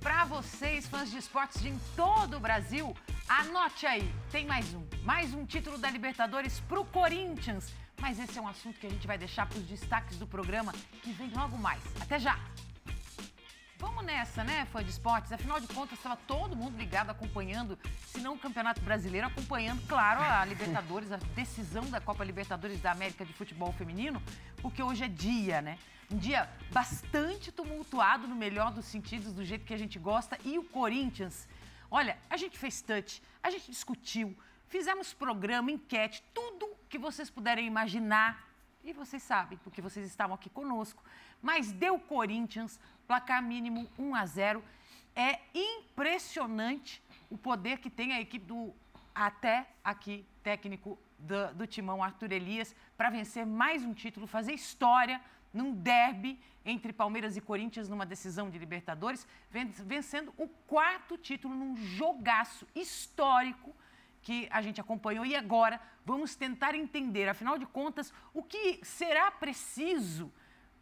Para vocês, fãs de esportes de todo o Brasil, anote aí, tem mais um. Mais um título da Libertadores pro Corinthians. Mas esse é um assunto que a gente vai deixar para os destaques do programa que vem logo mais. Até já! Vamos nessa, né, fã de esportes? Afinal de contas, estava todo mundo ligado acompanhando, se não o Campeonato Brasileiro, acompanhando, claro, a Libertadores, a decisão da Copa Libertadores da América de Futebol Feminino, porque hoje é dia, né? Um dia bastante tumultuado, no melhor dos sentidos, do jeito que a gente gosta. E o Corinthians, olha, a gente fez touch, a gente discutiu, fizemos programa, enquete, tudo que vocês puderem imaginar. E vocês sabem, porque vocês estavam aqui conosco. Mas deu Corinthians, placar mínimo 1 a 0. É impressionante o poder que tem a equipe do até aqui técnico do, do Timão Arthur Elias para vencer mais um título, fazer história num derby entre Palmeiras e Corinthians numa decisão de Libertadores, vencendo o quarto título num jogaço histórico que a gente acompanhou. E agora vamos tentar entender, afinal de contas, o que será preciso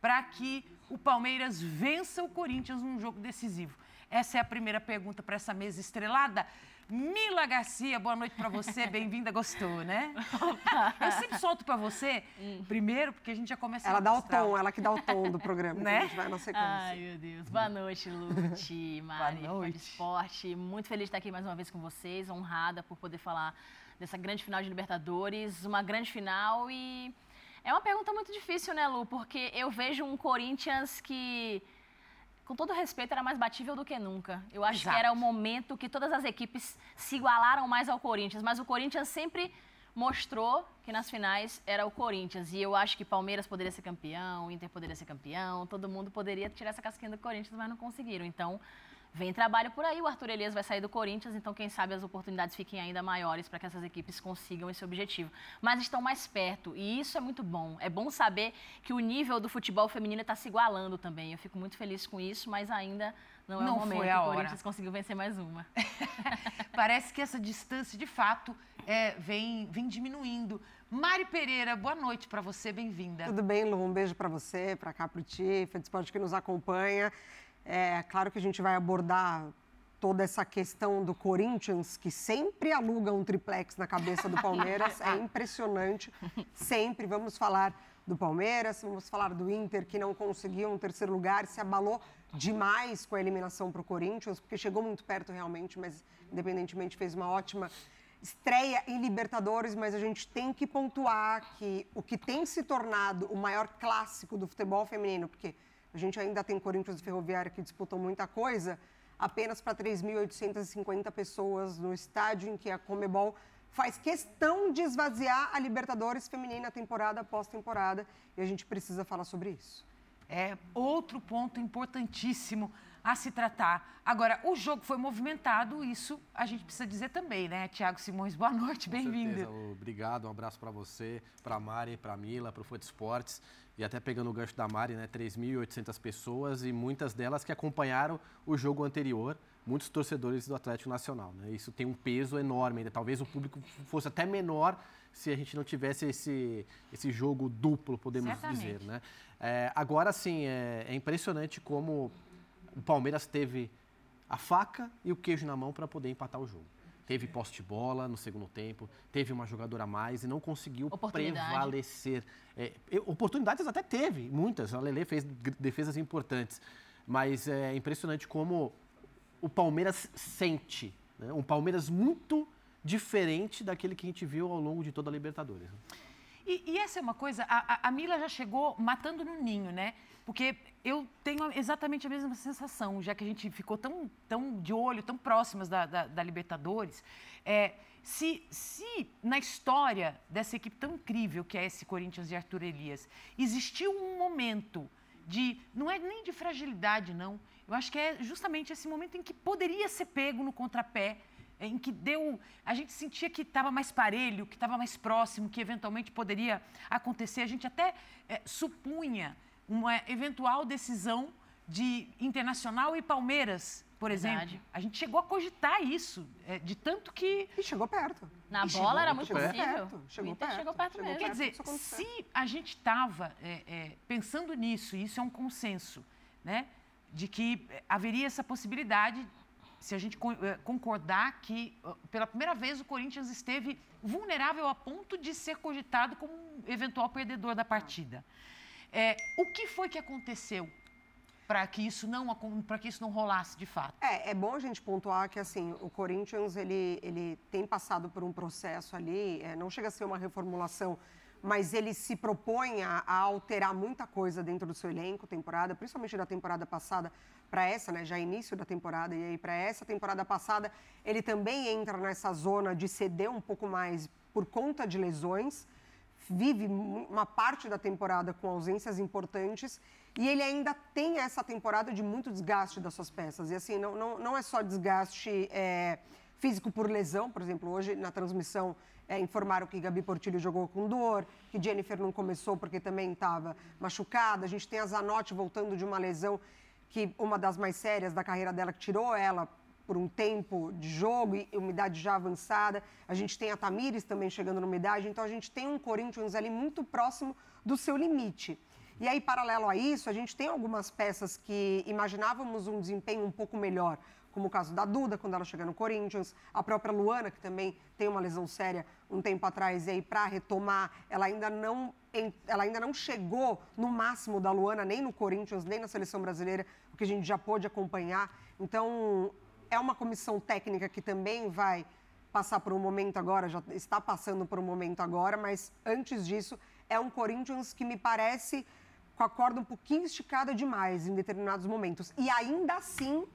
para que o Palmeiras vença o Corinthians num jogo decisivo. Essa é a primeira pergunta para essa mesa estrelada. Mila Garcia, boa noite para você, bem-vinda, gostou, né? Eu sempre solto para você, primeiro, porque a gente já começa Ela dá o tom, ela que dá o tom do programa, né? a gente vai na sequência. Ai, meu Deus. Boa noite, Lute, Mari, boa noite. esporte. Muito feliz de estar aqui mais uma vez com vocês, honrada por poder falar dessa grande final de Libertadores, uma grande final e... É uma pergunta muito difícil, né, Lu? Porque eu vejo um Corinthians que com todo respeito, era mais batível do que nunca. Eu acho Exato. que era o momento que todas as equipes se igualaram mais ao Corinthians, mas o Corinthians sempre mostrou que nas finais era o Corinthians. E eu acho que Palmeiras poderia ser campeão, Inter poderia ser campeão, todo mundo poderia tirar essa casquinha do Corinthians, mas não conseguiram. Então, Vem trabalho por aí, o Arthur Elias vai sair do Corinthians, então quem sabe as oportunidades fiquem ainda maiores para que essas equipes consigam esse objetivo. Mas estão mais perto e isso é muito bom. É bom saber que o nível do futebol feminino está se igualando também. Eu fico muito feliz com isso, mas ainda não é não o momento. Foi a hora. O Corinthians conseguiu vencer mais uma. Parece que essa distância, de fato, é, vem, vem diminuindo. Mari Pereira, boa noite para você, bem-vinda. Tudo bem, Lu? Um beijo para você, para cá, para o Ti, Fã Esporte que nos acompanha. É claro que a gente vai abordar toda essa questão do Corinthians, que sempre aluga um triplex na cabeça do Palmeiras. é impressionante. Sempre vamos falar do Palmeiras, vamos falar do Inter, que não conseguiu um terceiro lugar, se abalou demais com a eliminação para o Corinthians, porque chegou muito perto realmente, mas independentemente fez uma ótima estreia em Libertadores, mas a gente tem que pontuar que o que tem se tornado o maior clássico do futebol feminino, porque a gente ainda tem Corinthians e Ferroviária que disputam muita coisa, apenas para 3.850 pessoas no estádio em que a Comebol faz questão de esvaziar a Libertadores feminina temporada após temporada e a gente precisa falar sobre isso. É outro ponto importantíssimo a se tratar. Agora, o jogo foi movimentado, isso a gente precisa dizer também, né? Tiago Simões, boa noite, bem-vindo. Obrigado, um abraço para você, para a Mari, para a Mila, para o Esportes. E até pegando o gancho da Mari, né? 3.800 pessoas e muitas delas que acompanharam o jogo anterior, muitos torcedores do Atlético Nacional. Né? Isso tem um peso enorme. Né? Talvez o público fosse até menor se a gente não tivesse esse, esse jogo duplo, podemos Certamente. dizer. Né? É, agora sim, é, é impressionante como o Palmeiras teve a faca e o queijo na mão para poder empatar o jogo. Teve poste de bola no segundo tempo, teve uma jogadora a mais e não conseguiu prevalecer. É, oportunidades até teve, muitas. A Lele fez defesas importantes. Mas é impressionante como o Palmeiras sente. Né? Um Palmeiras muito diferente daquele que a gente viu ao longo de toda a Libertadores. E, e essa é uma coisa, a, a Mila já chegou matando no ninho, né? Porque eu tenho exatamente a mesma sensação, já que a gente ficou tão, tão de olho, tão próximas da, da, da Libertadores. É, se, se na história dessa equipe tão incrível que é esse Corinthians de Arthur Elias, existiu um momento de. não é nem de fragilidade, não. Eu acho que é justamente esse momento em que poderia ser pego no contrapé em que deu. A gente sentia que estava mais parelho, que estava mais próximo, que eventualmente poderia acontecer. A gente até é, supunha uma eventual decisão de Internacional e Palmeiras por exemplo. Verdade. A gente chegou a cogitar isso, é, de tanto que. E chegou perto. Na e bola era muito possível. Perto, chegou, perto, chegou perto chegou mesmo. Quer dizer, se a gente estava é, é, pensando nisso, e isso é um consenso, né? De que haveria essa possibilidade, se a gente é, concordar que, pela primeira vez, o Corinthians esteve vulnerável a ponto de ser cogitado como um eventual perdedor da partida. É, o que foi que aconteceu para que isso não para que isso não rolasse de fato. É, é bom a gente pontuar que assim o Corinthians ele, ele tem passado por um processo ali, é, não chega a ser uma reformulação, mas ele se propõe a, a, alterar muita coisa dentro do seu elenco, temporada, principalmente da temporada passada para essa, né, já início da temporada e aí para essa temporada passada ele também entra nessa zona de ceder um pouco mais por conta de lesões vive uma parte da temporada com ausências importantes e ele ainda tem essa temporada de muito desgaste das suas peças. E assim, não, não, não é só desgaste é, físico por lesão, por exemplo, hoje na transmissão é, informaram que Gabi Portilho jogou com dor, que Jennifer não começou porque também estava machucada. A gente tem a Zanotti voltando de uma lesão que uma das mais sérias da carreira dela, que tirou ela por um tempo de jogo e uma idade já avançada. A gente tem a Tamires também chegando numa idade, então a gente tem um Corinthians ali muito próximo do seu limite. E aí, paralelo a isso, a gente tem algumas peças que imaginávamos um desempenho um pouco melhor, como o caso da Duda, quando ela chega no Corinthians, a própria Luana, que também tem uma lesão séria um tempo atrás, e aí para retomar, ela ainda não ela ainda não chegou no máximo da Luana, nem no Corinthians, nem na seleção brasileira, o que a gente já pôde acompanhar. Então, é uma comissão técnica que também vai passar por um momento agora, já está passando por um momento agora, mas antes disso, é um Corinthians que me parece com a corda um pouquinho esticada demais em determinados momentos. E ainda assim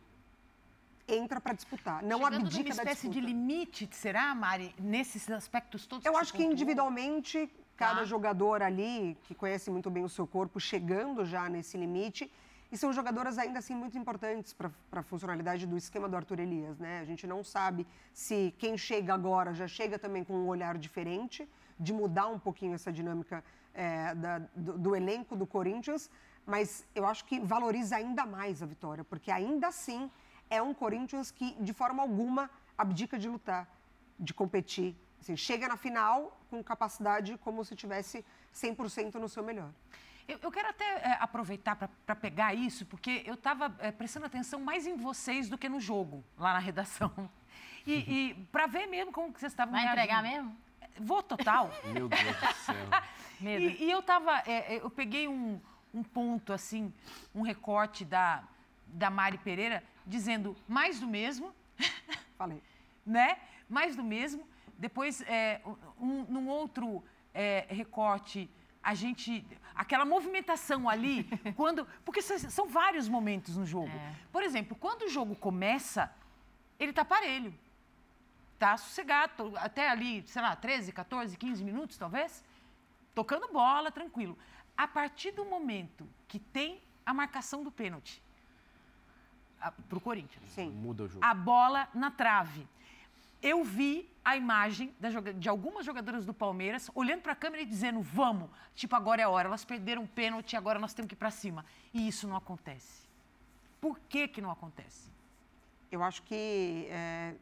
entra para disputar. Não Chegando abdica uma espécie de limite, será, Mari, nesses aspectos todos? Eu que acho que individualmente, cada tá. jogador ali, que conhece muito bem o seu corpo, chegando já nesse limite, e são jogadoras ainda assim muito importantes para a funcionalidade do esquema do Arthur Elias, né? A gente não sabe se quem chega agora já chega também com um olhar diferente, de mudar um pouquinho essa dinâmica é, da, do, do elenco do Corinthians, mas eu acho que valoriza ainda mais a vitória, porque ainda assim é um Corinthians que, de forma alguma, abdica de lutar, de competir. Assim, chega na final com capacidade como se tivesse 100% no seu melhor. Eu, eu quero até é, aproveitar para pegar isso, porque eu estava é, prestando atenção mais em vocês do que no jogo, lá na redação. E, e para ver mesmo como que vocês estavam Vai entregar mesmo? Vou total. Meu Deus do céu. e, e, eu tava, é, eu peguei um, um ponto, assim, um recorte da, da Mari Pereira, dizendo mais do mesmo. Falei. né? Mais do mesmo. Depois, é, um, num outro é, recorte, a gente. Aquela movimentação ali, quando. Porque são vários momentos no jogo. É. Por exemplo, quando o jogo começa, ele está parelho. Está sossegado, até ali, sei lá, 13, 14, 15 minutos, talvez. Tocando bola, tranquilo. A partir do momento que tem a marcação do pênalti para o Corinthians. Sim. Muda o jogo. A bola na trave eu vi a imagem de algumas jogadoras do Palmeiras olhando para a câmera e dizendo: vamos, tipo, agora é a hora. Elas perderam o pênalti, agora nós temos que ir para cima. E isso não acontece. Por que, que não acontece? Eu acho que é,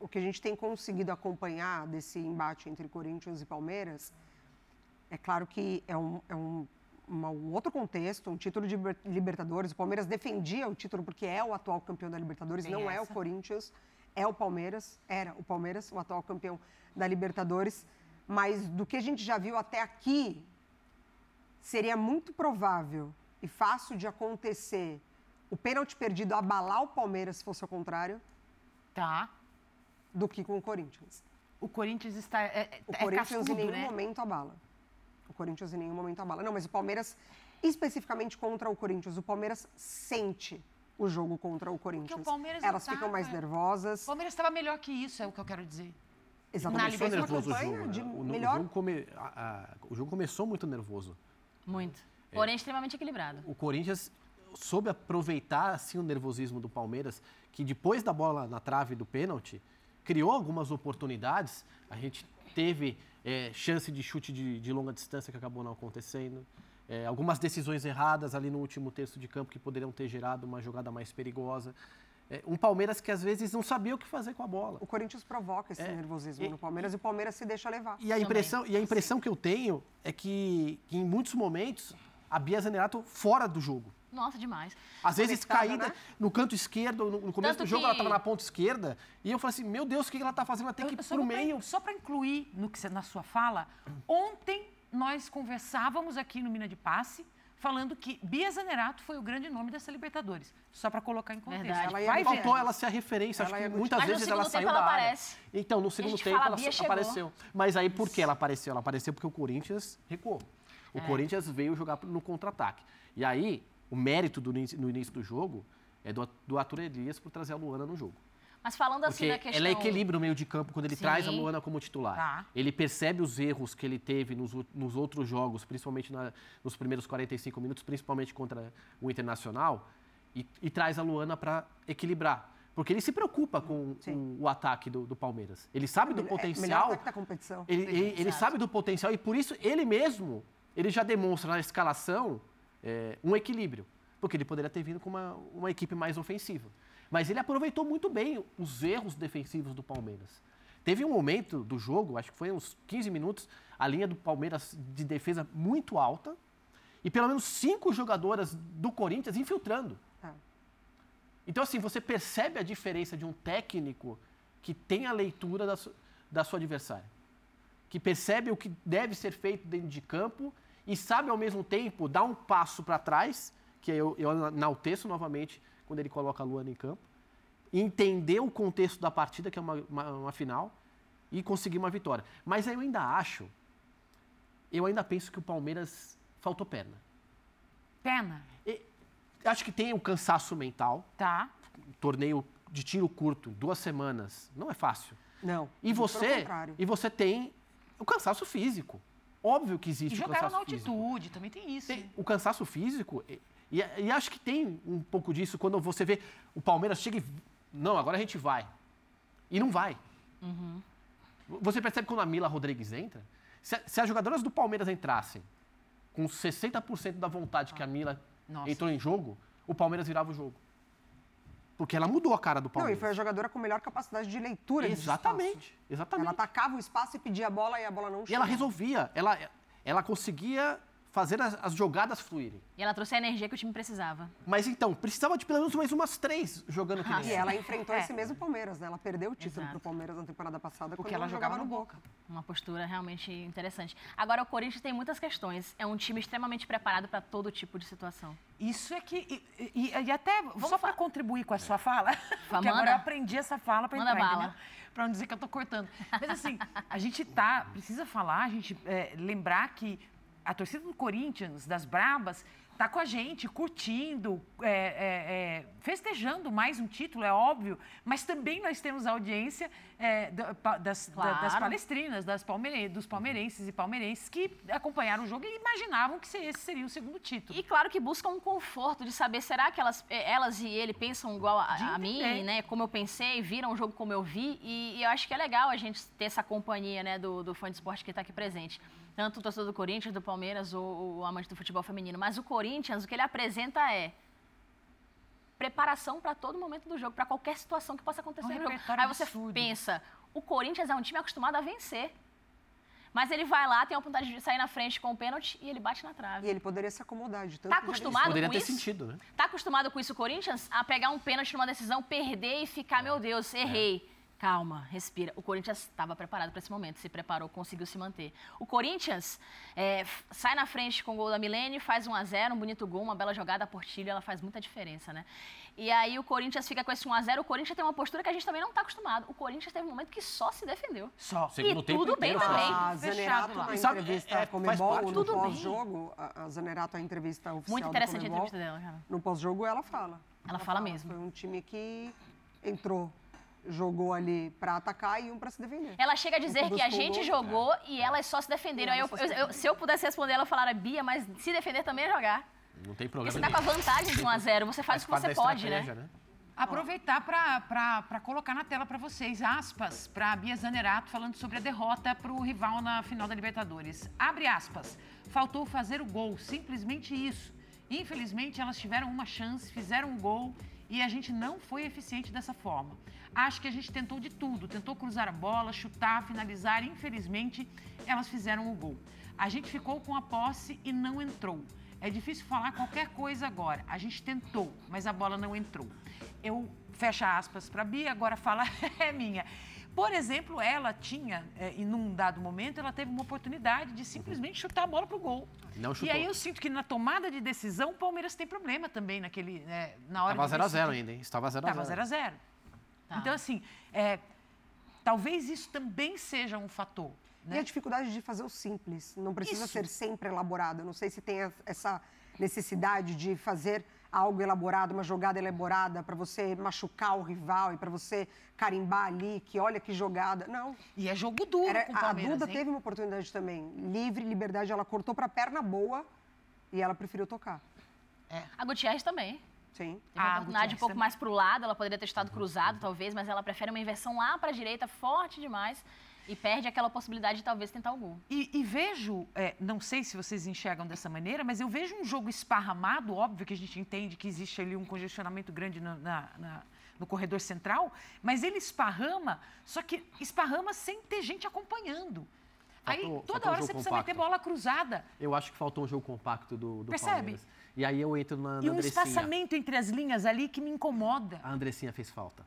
o que a gente tem conseguido acompanhar desse embate entre Corinthians e Palmeiras, é claro que é um, é um, uma, um outro contexto, um título de Libertadores. O Palmeiras defendia o título porque é o atual campeão da Libertadores, Tem não essa. é o Corinthians é o Palmeiras, era o Palmeiras, o atual campeão da Libertadores. Mas do que a gente já viu até aqui, seria muito provável e fácil de acontecer o pênalti perdido abalar o Palmeiras se fosse o contrário. Tá. Do que com o Corinthians. O Corinthians está. É, é o Corinthians é cascudo, em nenhum né? momento abala. Corinthians em nenhum momento abala. Não, mas o Palmeiras, especificamente contra o Corinthians, o Palmeiras sente o jogo contra o Corinthians. o Palmeiras Elas tá, ficam mais nervosas. O Palmeiras estava melhor que isso, é o que eu quero dizer. Exatamente. Começou nervoso o jogo. De o, melhor... o, jogo come... a, a, o jogo começou muito nervoso. Muito. É. Porém, é. extremamente equilibrado. O Corinthians soube aproveitar assim, o nervosismo do Palmeiras, que depois da bola na trave do pênalti, criou algumas oportunidades. A gente teve é, chance de chute de, de longa distância que acabou não acontecendo. É, algumas decisões erradas ali no último terço de campo que poderiam ter gerado uma jogada mais perigosa. É, um Palmeiras que às vezes não sabia o que fazer com a bola. O Corinthians provoca esse é, nervosismo e, no Palmeiras e o Palmeiras se deixa levar. E a impressão, e a impressão que eu tenho é que, que, em muitos momentos a Bia Zanerato fora do jogo. Nossa, demais. Às vezes caída né? no canto esquerdo, no, no começo Tanto do jogo que... ela estava na ponta esquerda, e eu falei assim, meu Deus, o que ela está fazendo? Ela tem que ir para o meio. Só para incluir no que, na sua fala, ontem nós conversávamos aqui no Mina de Passe falando que Bia Zanerato foi o grande nome dessa Libertadores. Só para colocar em contexto. Verdade. Ela vai faltou ver. ela ser a referência. Ela Acho que muitas Mas vezes ela saiu ela da aparece. área. Então, no segundo tempo fala, ela apareceu. Mas aí por que ela apareceu? Ela apareceu porque o Corinthians recuou. O é. Corinthians veio jogar no contra-ataque. E aí, o mérito do, no início do jogo é do, do Arthur Elias por trazer a Luana no jogo. Mas falando assim Porque da questão... ela equilibra o meio de campo quando ele Sim. traz a Luana como titular. Tá. Ele percebe os erros que ele teve nos, nos outros jogos, principalmente na, nos primeiros 45 minutos, principalmente contra o Internacional, e, e traz a Luana para equilibrar. Porque ele se preocupa com o, o, ataque do, do, Palmeiras. Ele sabe do potencial. É melhor ataque da competição. Ele, ele, ele sabe do potencial e por isso ele mesmo ele já demonstra na escalação é, um equilíbrio. Porque ele poderia ter vindo com uma, uma equipe mais ofensiva. Mas ele aproveitou muito bem os erros defensivos do Palmeiras. Teve um momento do jogo, acho que foi uns 15 minutos, a linha do Palmeiras de defesa muito alta e pelo menos cinco jogadoras do Corinthians infiltrando. Ah. Então, assim, você percebe a diferença de um técnico que tem a leitura da, su da sua adversária, que percebe o que deve ser feito dentro de campo e sabe, ao mesmo tempo, dar um passo para trás, que eu, eu enalteço novamente quando ele coloca a Luana em campo, entender o contexto da partida, que é uma, uma, uma final, e conseguir uma vitória. Mas eu ainda acho, eu ainda penso que o Palmeiras faltou perna. Perna? E, acho que tem o um cansaço mental. Tá. Torneio de tiro curto, duas semanas, não é fácil. Não. E você, e você tem o cansaço físico. Óbvio que existe e o cansaço na altitude, físico. também tem isso. Tem, o cansaço físico, e, e, acho que tem um pouco disso quando você vê o Palmeiras chega e. Não, agora a gente vai. E não vai. Uhum. Você percebe quando a Mila Rodrigues entra? Se, se as jogadoras do Palmeiras entrassem com 60% da vontade que a Mila Nossa. entrou em jogo, o Palmeiras virava o jogo. Porque ela mudou a cara do Palmeiras. Não, e foi a jogadora com melhor capacidade de leitura Exatamente, de exatamente. Ela atacava o espaço e pedia a bola e a bola não chegava. E ela resolvia. Ela, ela conseguia fazer as, as, jogadas fluírem. E ela trouxe a energia que o time precisava. Mas então, precisava de pelo menos mais umas três jogando que ah, E ela enfrentou é. esse mesmo Palmeiras, né? Ela perdeu o título para o Palmeiras na temporada passada porque ela jogava, jogava no Boca. Uma postura realmente interessante. Agora, o Corinthians tem muitas questões. É um time extremamente preparado para todo tipo de situação. Isso é que... E, e, e até, Vamos só para contribuir com a sua fala, porque agora eu aprendi essa fala para entrar, bala. Para não dizer que eu estou cortando. Mas assim, a gente tá, precisa falar, a gente é, lembrar que a torcida do Corinthians, das Brabas, está com a gente, curtindo, é, é, é, festejando mais um título, é óbvio, mas também nós temos a audiência é, das, claro. das, palestrinas, das palmeire, dos palmeirenses e palmeirenses que acompanharam o jogo e imaginavam que esse seria o segundo título. E claro que buscam um conforto de saber, será que elas, é, elas e ele pensam igual a, a mim, né? Como eu pensei, viram o jogo como eu vi, e, e, eu acho que é legal a gente ter essa companhia né, do, do fã de esporte que está aqui presente tanto o torcedor do Corinthians, do Palmeiras ou o amante do futebol feminino. Mas o Corinthians, o que ele apresenta é preparação para todo momento do jogo, para qualquer situação que possa acontecer um no jogo. Aí você absurdo. pensa, o Corinthians é um time acostumado a vencer. Mas ele vai lá, tem a oportunidade de sair na frente com o pênalti e ele bate na trave. E ele poderia se acomodar de tanto tá acostumado Poderia com ter isso? sentido, né? Tá acostumado com isso o Corinthians? A pegar um pênalti numa decisão, perder e ficar, é. meu Deus, errei. É. Calma, respira. O Corinthians estava preparado para esse momento, se preparou, conseguiu se manter. O Corinthians é, sai na frente com o gol da Milene, faz 1 a 0 um bonito gol, uma bela jogada a Portilho, ela faz muita diferença, né? E aí o Corinthians fica com esse 1 a 0 o Corinthians tem uma postura que a gente também não está acostumado. O Corinthians teve um momento que só se defendeu. Só. Segundo e tudo bem também. A Zanerato, na entrevista é, é, Comebol, no pós-jogo, a Zanerato, a entrevista oficial Muito interessante a entrevista dela, cara. No pós-jogo, ela fala. Ela, ela fala, fala mesmo. Foi um time que entrou jogou ali para atacar e um para se defender. Ela chega a dizer que a gente jogou é. e elas só se defenderam. Aí eu, eu, eu, se eu pudesse responder, ela falaria, Bia, mas se defender também é jogar. Não tem problema. Porque você tá com a vantagem de 1 a 0 você faz, faz o que você pode, né? né? Aproveitar para colocar na tela para vocês aspas para Bia Zanerato falando sobre a derrota para o rival na final da Libertadores. Abre aspas. Faltou fazer o gol, simplesmente isso. Infelizmente, elas tiveram uma chance, fizeram um gol e a gente não foi eficiente dessa forma. Acho que a gente tentou de tudo, tentou cruzar a bola, chutar, finalizar, e infelizmente elas fizeram o gol. A gente ficou com a posse e não entrou. É difícil falar qualquer coisa agora. A gente tentou, mas a bola não entrou. Eu fecha aspas para Bia, agora fala é minha. Por exemplo, ela tinha, é, em um dado momento, ela teve uma oportunidade de simplesmente chutar a bola para o gol. Não chutou. E aí eu sinto que na tomada de decisão, o Palmeiras tem problema também naquele, né, na hora Estava 0x0 ainda, hein? Estava 0x0. Estava 0x0. Tá. Então, assim, é, talvez isso também seja um fator. Né? E a dificuldade de fazer o simples. Não precisa isso. ser sempre elaborado. Eu não sei se tem essa necessidade de fazer algo elaborado, uma jogada elaborada para você machucar o rival e para você carimbar ali, que olha que jogada. Não. E é jogo duro Era, A Duda hein? teve uma oportunidade também. Livre, liberdade, ela cortou para perna boa e ela preferiu tocar. É. A Gutierrez também. Sim. Teve uma oportunidade um pouco também. mais para o lado, ela poderia ter estado cruzado, talvez, mas ela prefere uma inversão lá para a direita, forte demais. E perde aquela possibilidade de talvez tentar o gol. E, e vejo, é, não sei se vocês enxergam dessa maneira, mas eu vejo um jogo esparramado, óbvio que a gente entende que existe ali um congestionamento grande na, na, na, no corredor central, mas ele esparrama, só que esparrama sem ter gente acompanhando. Faltou, aí toda hora um você precisa compacto. meter bola cruzada. Eu acho que faltou um jogo compacto do, do Percebe? Palmeiras. E aí eu entro na, na E um Andressinha. espaçamento entre as linhas ali que me incomoda. A Andressinha fez falta.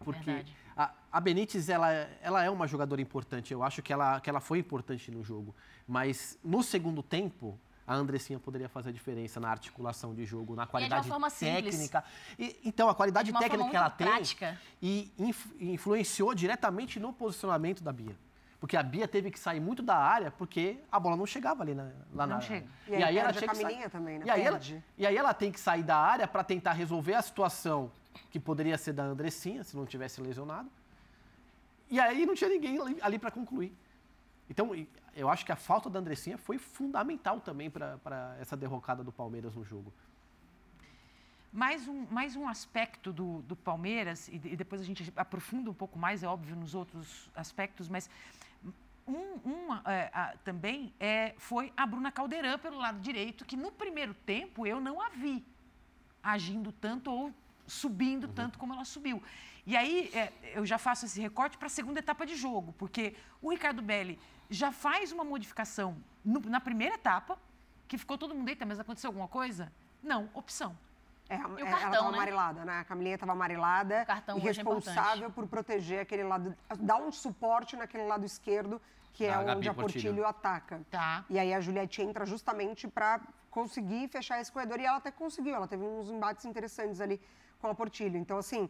Porque Verdade. A, a Benítez, ela, ela é uma jogadora importante. Eu acho que ela, que ela foi importante no jogo. Mas no segundo tempo, a Andressinha poderia fazer a diferença na articulação de jogo, na qualidade e técnica. E, então, a qualidade técnica que ela prática. tem e influ, influenciou diretamente no posicionamento da Bia. Porque a Bia teve que sair muito da área porque a bola não chegava ali na, lá não na chega. E, e aí, ela tinha que sair. também, né? E aí, ela, e aí ela tem que sair da área para tentar resolver a situação que poderia ser da Andressinha, se não tivesse lesionado. E aí não tinha ninguém ali, ali para concluir. Então, eu acho que a falta da Andressinha foi fundamental também para essa derrocada do Palmeiras no jogo. Mais um, mais um aspecto do, do Palmeiras, e, e depois a gente aprofunda um pouco mais, é óbvio, nos outros aspectos, mas um, um é, a, também é, foi a Bruna Caldeirão pelo lado direito, que no primeiro tempo eu não a vi agindo tanto ou subindo uhum. tanto como ela subiu. E aí é, eu já faço esse recorte para a segunda etapa de jogo, porque o Ricardo Belli já faz uma modificação no, na primeira etapa, que ficou todo mundo, eita, mas aconteceu alguma coisa? Não, opção. É, cartão, ela estava né? amarelada, né? A Camilinha estava amarelada e é responsável é por proteger aquele lado, dar um suporte naquele lado esquerdo, que é onde a Portilho, Portilho ataca. Tá. E aí a Juliette entra justamente para conseguir fechar esse corredor. E ela até conseguiu, ela teve uns embates interessantes ali com a Portilho. Então, assim,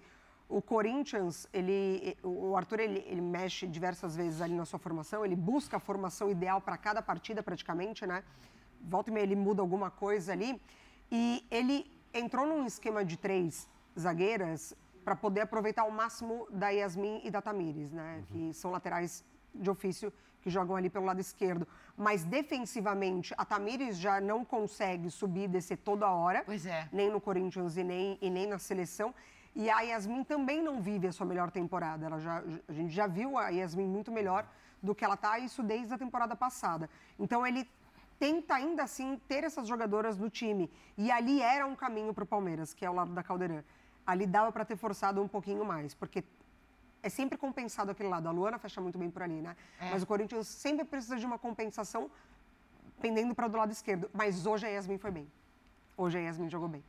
o Corinthians, ele, o Arthur, ele, ele, mexe diversas vezes ali na sua formação, ele busca a formação ideal para cada partida praticamente, né? Volta e meia ele muda alguma coisa ali. E ele entrou num esquema de três zagueiras para poder aproveitar o máximo da Yasmin e da Tamires, né? Uhum. Que são laterais de ofício que jogam ali pelo lado esquerdo. Mas defensivamente, a Tamires já não consegue subir e descer toda hora. Pois é. Nem no Corinthians e nem, e nem na seleção. E a Yasmin também não vive a sua melhor temporada. Ela já, a gente já viu a Yasmin muito melhor do que ela está, isso desde a temporada passada. Então ele tenta ainda assim ter essas jogadoras no time. E ali era um caminho para o Palmeiras, que é o lado da Caldeirão. Ali dava para ter forçado um pouquinho mais, porque é sempre compensado aquele lado. A Luana fecha muito bem por ali, né? É. Mas o Corinthians sempre precisa de uma compensação pendendo para do lado esquerdo. Mas hoje a Yasmin foi bem. Hoje a Yasmin jogou bem.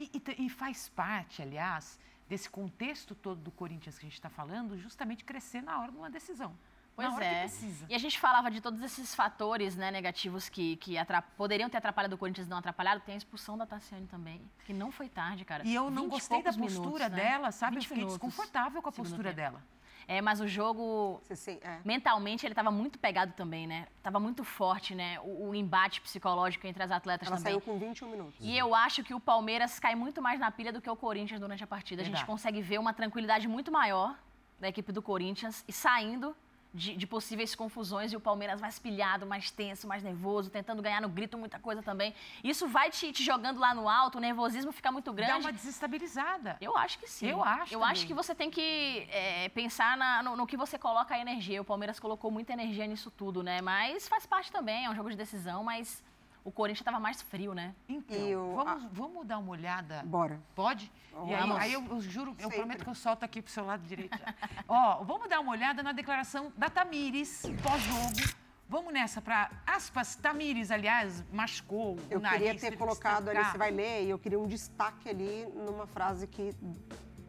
E, e, e faz parte, aliás, desse contexto todo do Corinthians que a gente está falando, justamente crescer na hora de uma decisão. Pois é. E a gente falava de todos esses fatores né, negativos que, que poderiam ter atrapalhado o Corinthians não atrapalhado. Tem a expulsão da Tassiane também, que não foi tarde, cara. E eu não gostei da postura minutos, né? dela, né? sabe? Eu fiquei minutos, desconfortável com a postura tempo. dela. É, mas o jogo, sim, é. mentalmente, ele estava muito pegado também, né? Tava muito forte, né? O, o, embate psicológico entre as atletas Ela também. Ela saiu com 21 minutos. E eu acho que o Palmeiras cai muito mais na pilha do que o Corinthians durante a partida. Verdade. A gente consegue ver uma tranquilidade muito maior da equipe do Corinthians e saindo de, de, possíveis confusões e o Palmeiras mais pilhado, mais tenso, mais nervoso, tentando ganhar no grito muita coisa também. Isso vai te, te jogando lá no alto, o nervosismo fica muito grande. Dá uma desestabilizada. Eu acho que sim. Eu acho. Eu também. acho que você tem que é, pensar na, no, no, que você coloca a energia. O Palmeiras colocou muita energia nisso tudo, né? Mas faz parte também, é um jogo de decisão, mas o Corinthians estava mais frio, né? Então, o, vamos, a... vamos dar uma olhada? Bora. Pode? Vamos. E aí, aí eu, eu, juro, eu prometo que eu solto aqui pro seu lado direito. Ó, vamos dar uma olhada na declaração da Tamires, pós-jogo. Vamos nessa para aspas, Tamires, aliás, machucou Eu o nariz, queria ter colocado ali, você vai ler, e eu queria um destaque ali numa frase que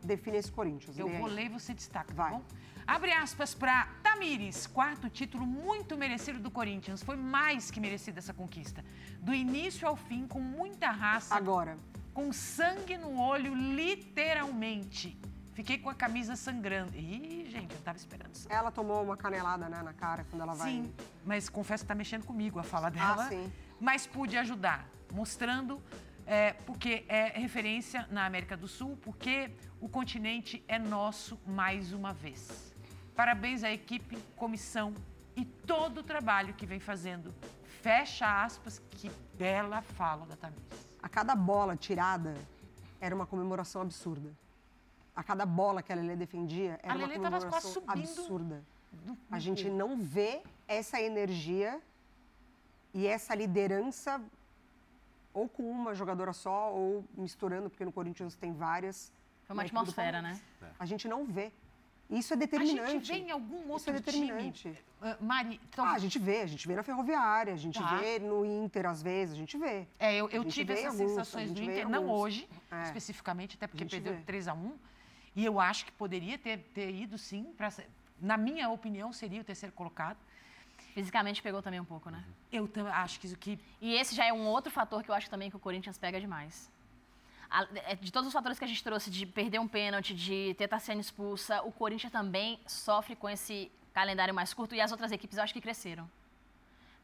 define esse Corinthians. Eu vou ler e você destaca, tá vai. bom? Abre aspas para Tamires, quarto título muito merecido do Corinthians. Foi mais que merecida essa conquista. Do início ao fim, com muita raça. Agora. Com sangue no olho, literalmente. Fiquei com a camisa sangrando. Ih, gente, eu tava esperando isso. Ela tomou uma canelada, né, na cara quando ela vai. Sim, mas confesso que tá mexendo comigo a fala dela. Ah, sim. Mas pude ajudar, mostrando é, porque é referência na América do Sul, porque o continente é nosso mais uma vez. Parabéns à equipe, comissão e todo o trabalho que vem fazendo. Fecha aspas, que bela fala da Tamires. A cada bola tirada era uma comemoração absurda. A cada bola que a Lelê defendia era uma comemoração absurda. A gente não vê essa energia e essa liderança ou com uma jogadora só ou misturando, porque no Corinthians tem várias. Foi uma atmosfera, né? A gente não vê. Isso é determinante. A gente vê em algum outro Isso é determinante. time. Uh, Mari, então... ah, a gente vê, a gente vê na Ferroviária, a gente tá. vê no Inter às vezes, a gente vê. É, eu, eu tive essas alguns, sensações do Inter, não hoje, é. especificamente, até porque perdeu vê. 3 a 1 E eu acho que poderia ter, ter ido sim, pra, na minha opinião, seria o terceiro colocado. Fisicamente pegou também um pouco, né? Eu acho que isso que. E esse já é um outro fator que eu acho também que o Corinthians pega demais. É, de todos os fatores que a gente trouxe, de perder um pênalti, de ter Tassiane expulsa, o Corinthians também sofre com esse calendário mais curto e as outras equipes eu acho que cresceram.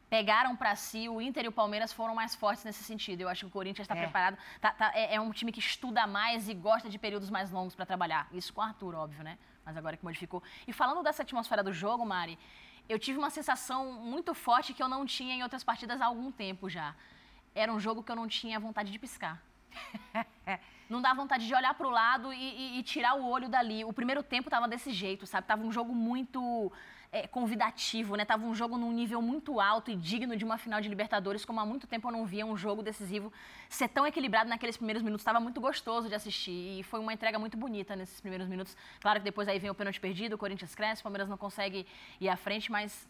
Pegaram para si, o Inter e o Palmeiras foram mais fortes nesse sentido. Eu acho que o Corinthians está é. preparado. Tá, tá, é, é, um time que estuda mais e gosta de períodos mais longos para trabalhar. Isso com o Arthur, óbvio, né? Mas agora que modificou. E falando dessa atmosfera do jogo, Mari, eu tive uma sensação muito forte que eu não tinha em outras partidas há algum tempo já. Era um jogo que eu não tinha vontade de piscar. não dá vontade de olhar para o lado e, e, e, tirar o olho dali. O primeiro tempo estava desse jeito, sabe? Tava um jogo muito é, convidativo, né? Tava um jogo num nível muito alto e digno de uma final de Libertadores, como há muito tempo eu não via um jogo decisivo ser tão equilibrado naqueles primeiros minutos. Estava muito gostoso de assistir e foi uma entrega muito bonita nesses primeiros minutos. Claro que depois aí vem o pênalti perdido, o Corinthians cresce, o Palmeiras não consegue ir à frente, mas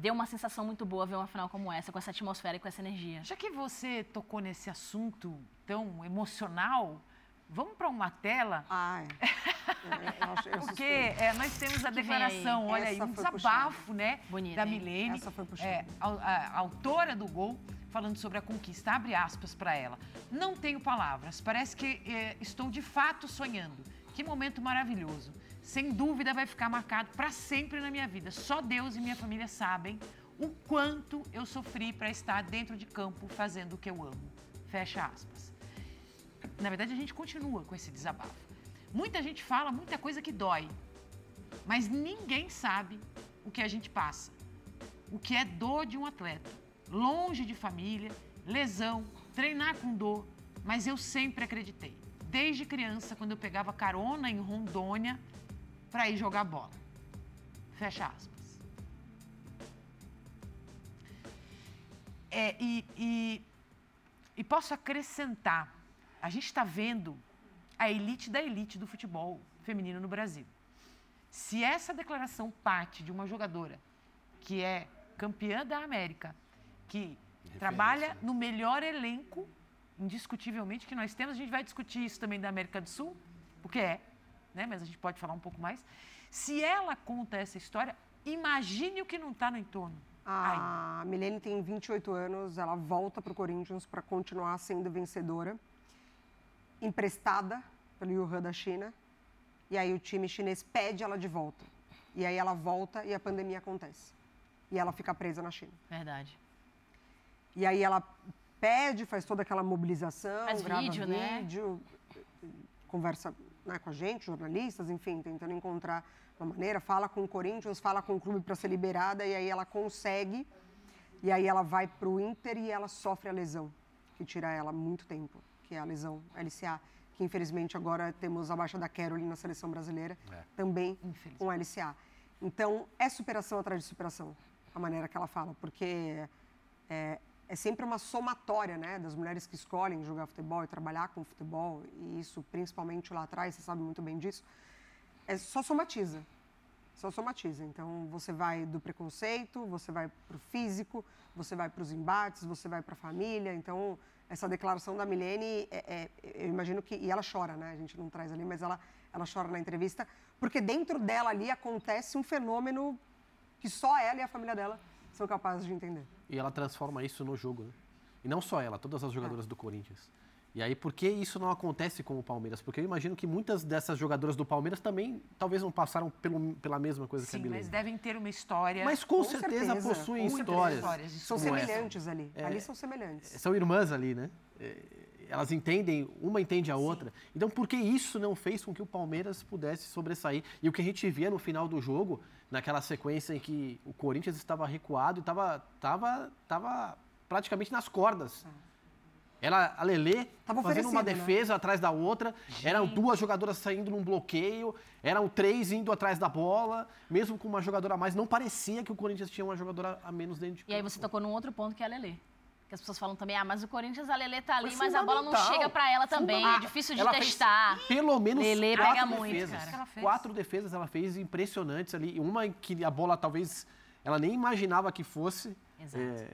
deu uma sensação muito boa ver uma final como essa, com essa atmosfera e com essa energia. Já que você tocou nesse assunto tão emocional, vamos para uma tela? Ah, é. é eu, Porque é, nós temos a declaração, olha aí, um desabafo, né, Bonita, da Milene, Essa foi puxada. É, a, a, a autora do gol, falando sobre a conquista. Abre aspas para ela. Não tenho palavras, parece que é, estou de fato sonhando. Que momento maravilhoso sem dúvida vai ficar marcado para sempre na minha vida. Só Deus e minha família sabem o quanto eu sofri para estar dentro de campo fazendo o que eu amo. Fecha aspas. Na verdade, a gente continua com esse desabafo. Muita gente fala muita coisa que dói, mas ninguém sabe o que a gente passa. O que é dor de um atleta, longe de família, lesão, treinar com dor, mas eu sempre acreditei. Desde criança, quando eu pegava carona em Rondônia, para ir jogar bola. Fecha aspas. É, e, e, e posso acrescentar, a gente está vendo a elite da elite do futebol feminino no Brasil. Se essa declaração parte de uma jogadora que é campeã da América, que trabalha no melhor elenco, indiscutivelmente, que nós temos, a gente vai discutir isso também da América do Sul, porque é, né? mas a gente pode falar um pouco mais. Se ela conta essa história, imagine o que não está no entorno. A Ai. Milene tem 28 anos, ela volta para o Corinthians para continuar sendo vencedora, emprestada pelo Yuhan da China, e aí o time chinês pede ela de volta. E aí ela volta e a pandemia acontece. E ela fica presa na China. Verdade. E aí ela pede, faz toda aquela mobilização, faz grava vídeo, vídeo né? conversa né, com a gente, jornalistas, enfim, tentando encontrar uma maneira, fala com o Corinthians, fala com o clube para ser liberada e aí ela consegue. E aí ela vai para o Inter e ela sofre a lesão, que tira ela muito tempo, que é a lesão LCA, que infelizmente agora temos a baixa da Caroline na seleção brasileira, é. também com LCA. Então, é superação atrás de superação, a maneira que ela fala, porque é, é sempre uma somatória, né, das mulheres que escolhem jogar futebol e trabalhar com futebol, e isso principalmente lá atrás, você sabe muito bem disso, é só somatiza. Só somatiza. Então, você vai do preconceito, você vai para o físico, você vai para os embates, você vai para a família. Então, essa declaração da Milene, é, é, eu imagino que. E ela chora, né? A gente não traz ali, mas ela, ela chora na entrevista, porque dentro dela ali acontece um fenômeno que só ela e a família dela são capazes de entender. E ela transforma isso no jogo, né? E não só ela, todas as jogadoras é. do Corinthians. E aí, por que isso não acontece com o Palmeiras? Porque eu imagino que muitas dessas jogadoras do Palmeiras também talvez não passaram pelo, pela mesma coisa Sim, que a Milene. mas devem ter uma história. Mas com, com certeza, certeza, possuem histórias. histórias. São semelhantes essa. ali. É, ali são semelhantes. São irmãs ali, né? É, elas entendem, uma entende a Sim. outra. Então, por que isso não fez com que o Palmeiras pudesse sobressair? E o que a gente via no final do jogo, naquela sequência em que o Corinthians estava recuado e estava tava, tava praticamente nas cordas. Ah era a Lelê fazendo uma né? defesa né? atrás da outra. Gente. Eram duas jogadoras saindo num bloqueio. Eram três indo atrás da bola. Mesmo com uma jogadora a mais, não parecia que o Corinthians tinha uma jogadora a menos dentro de campo. E aí você tocou num outro ponto que é a Lelê. Que as pessoas falam também, ah, mas o Corinthians, a Lelê tá ali, mas a bola não chega para ela também. É difícil de ela testar. pelo menos Lelê quatro pega defesas. Muito, cara. Quatro defesas ela fez impressionantes ali. Uma que a bola talvez ela nem imaginava que fosse. Exato. É,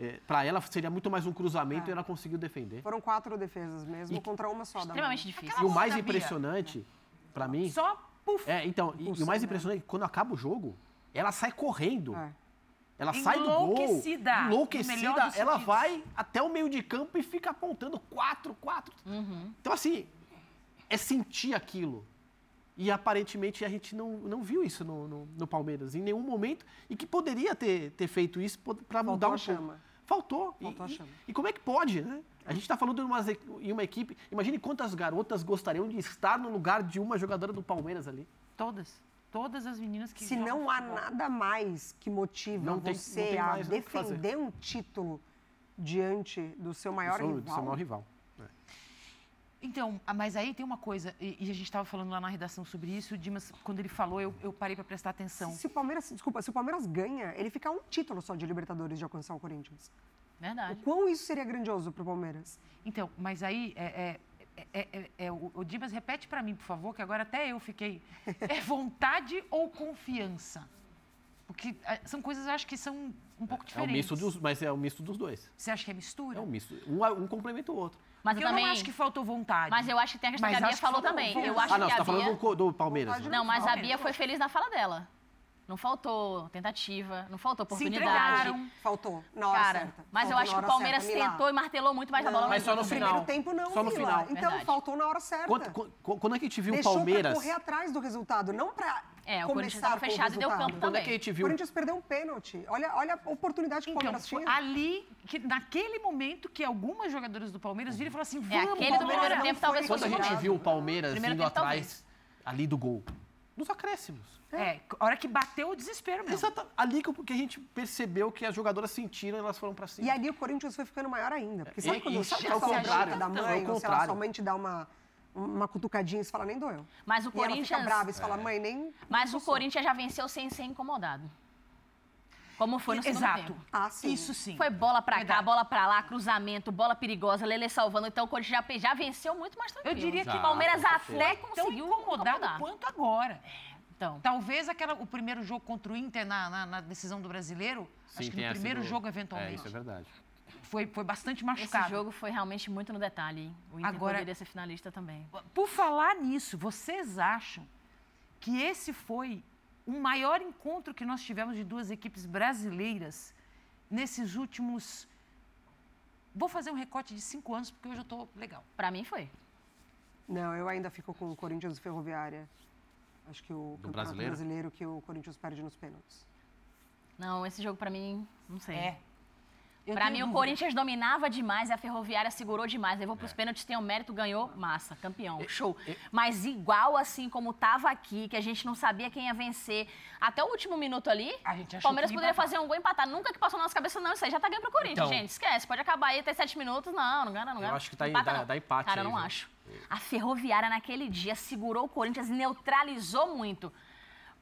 é, para ela seria muito mais um cruzamento é. e ela conseguiu defender. Foram quatro defesas mesmo, e, contra uma só. Extremamente difícil. e o mais impressionante, para mim... Só puf. É, então, e, e, o mais impressionante é que quando acaba o jogo, ela sai correndo. É. Ela sai do gol. Enlouquecida. Enlouquecida. Ela vai até o meio de campo e fica apontando quatro, quatro. Uhum. Então, assim, é sentir aquilo. E aparentemente a gente não, não viu isso no, no, no Palmeiras em nenhum momento e que poderia ter, ter feito isso para mudar um chama. Faltou. Faltou e, e, como é que pode, né? A gente está falando de uma, em uma equipe. Imagine quantas garotas gostariam de estar no lugar de uma jogadora do Palmeiras ali. Todas. Todas as meninas que. Se não há futebol. nada mais que motiva não você tem, a defender um título diante do seu maior do seu, rival. Do seu maior rival. Então, ah, mas aí tem uma coisa, e, a gente estava falando lá na redação sobre isso, o Dimas, quando ele falou, eu, eu parei para prestar atenção. Se, se, o Palmeiras, desculpa, se o Palmeiras ganha, ele fica um título só de Libertadores de alcançar o Corinthians. Verdade. O quão isso seria grandioso para o Palmeiras? Então, mas aí, é, é, é, é o, o Dimas, repete para mim, por favor, que agora até eu fiquei. É vontade ou confiança? Porque são coisas, eu acho que são um pouco diferentes. É um misto dos, mas é um misto dos dois. Você acha que é mistura? É um misto. Um, um complementa o outro. Mas eu, eu também... não acho que faltou vontade. Mas eu acho que tem a questão mas que a Bia falou também. Eu acho ah, não, que você está Bia... falando do, do Palmeiras. Né? Não, mas a Bia foi feliz na fala dela. Não faltou tentativa, não faltou oportunidade. Se entregaram. Faltou, na hora Cara, certa. Mas faltou eu acho que o Palmeiras certa, tentou e martelou muito mais não, a bola. Mas só no final. Primeiro tempo não, Só no Mila. final. Então, Verdade. faltou na hora certa. Quando, quando, é que a gente viu o Palmeiras... Deixou correr atrás do resultado, não para é, o Corinthians estava fechado e deu campo Quando também. é que a gente viu... O Corinthians perdeu um pênalti. Olha, olha a oportunidade que o então, Palmeiras tinha. Ali, que, naquele momento que algumas jogadoras do Palmeiras viram e falaram assim, vamos, É, aquele do primeiro tempo talvez fosse Quando a gente viu o Palmeiras vindo atrás ali do gol, nos acréscimos. É, a hora que bateu o desespero mesmo. Exato. Ali que a gente percebeu que as jogadoras sentiram e elas foram para cima. E ali o Corinthians foi ficando maior ainda. Porque sabe e, quando e, sabe é o contrário, da mãe, ou se ela somente dá uma uma cutucadinha e você fala, nem doeu. Mas o Corinthians. E ela fica brava e você fala, mãe, nem. Mas o Corinthians já venceu sem ser incomodado. Como foi no segundo Exato. tempo. Ah, sim. Isso sim. Foi bola pra Verdade. cá, bola pra lá, cruzamento, bola perigosa, Lele salvando. Então o Corinthians já, já venceu muito mais tranquilo. Eu diria que o Palmeiras até conseguiu incomodado incomodar. quanto agora. Então. Talvez aquela, o primeiro jogo contra o Inter na, na, na decisão do brasileiro, sim, acho que no primeiro jogo, eventualmente. É, isso é verdade. Foi, foi bastante machucado. Esse jogo foi realmente muito no detalhe. O Inter Agora, poderia ser finalista também. Por falar nisso, vocês acham que esse foi o maior encontro que nós tivemos de duas equipes brasileiras nesses últimos. Vou fazer um recorte de cinco anos, porque hoje eu estou legal. Para mim foi. Não, eu ainda fico com o Corinthians e Ferroviária. Acho que o Do brasileiro? brasileiro que o Corinthians perde nos pênaltis. Não, esse jogo para mim, não sei. É. Para mim, dúvida. o Corinthians dominava demais e a Ferroviária segurou demais. Levou para os é. pênaltis, tem o mérito, ganhou, massa, campeão, show. Mas igual assim como estava aqui, que a gente não sabia quem ia vencer, até o último minuto ali, o Palmeiras poderia fazer um gol empatar. Nunca que passou na nossa cabeça, não, isso aí já tá ganhando pro Corinthians, então, gente. Esquece, pode acabar aí, tem sete minutos. Não, não ganha, não ganha. Eu acho que tá Empata, dá, dá empate Cara, aí, eu não viu? acho. A Ferroviária naquele dia segurou o Corinthians, neutralizou muito.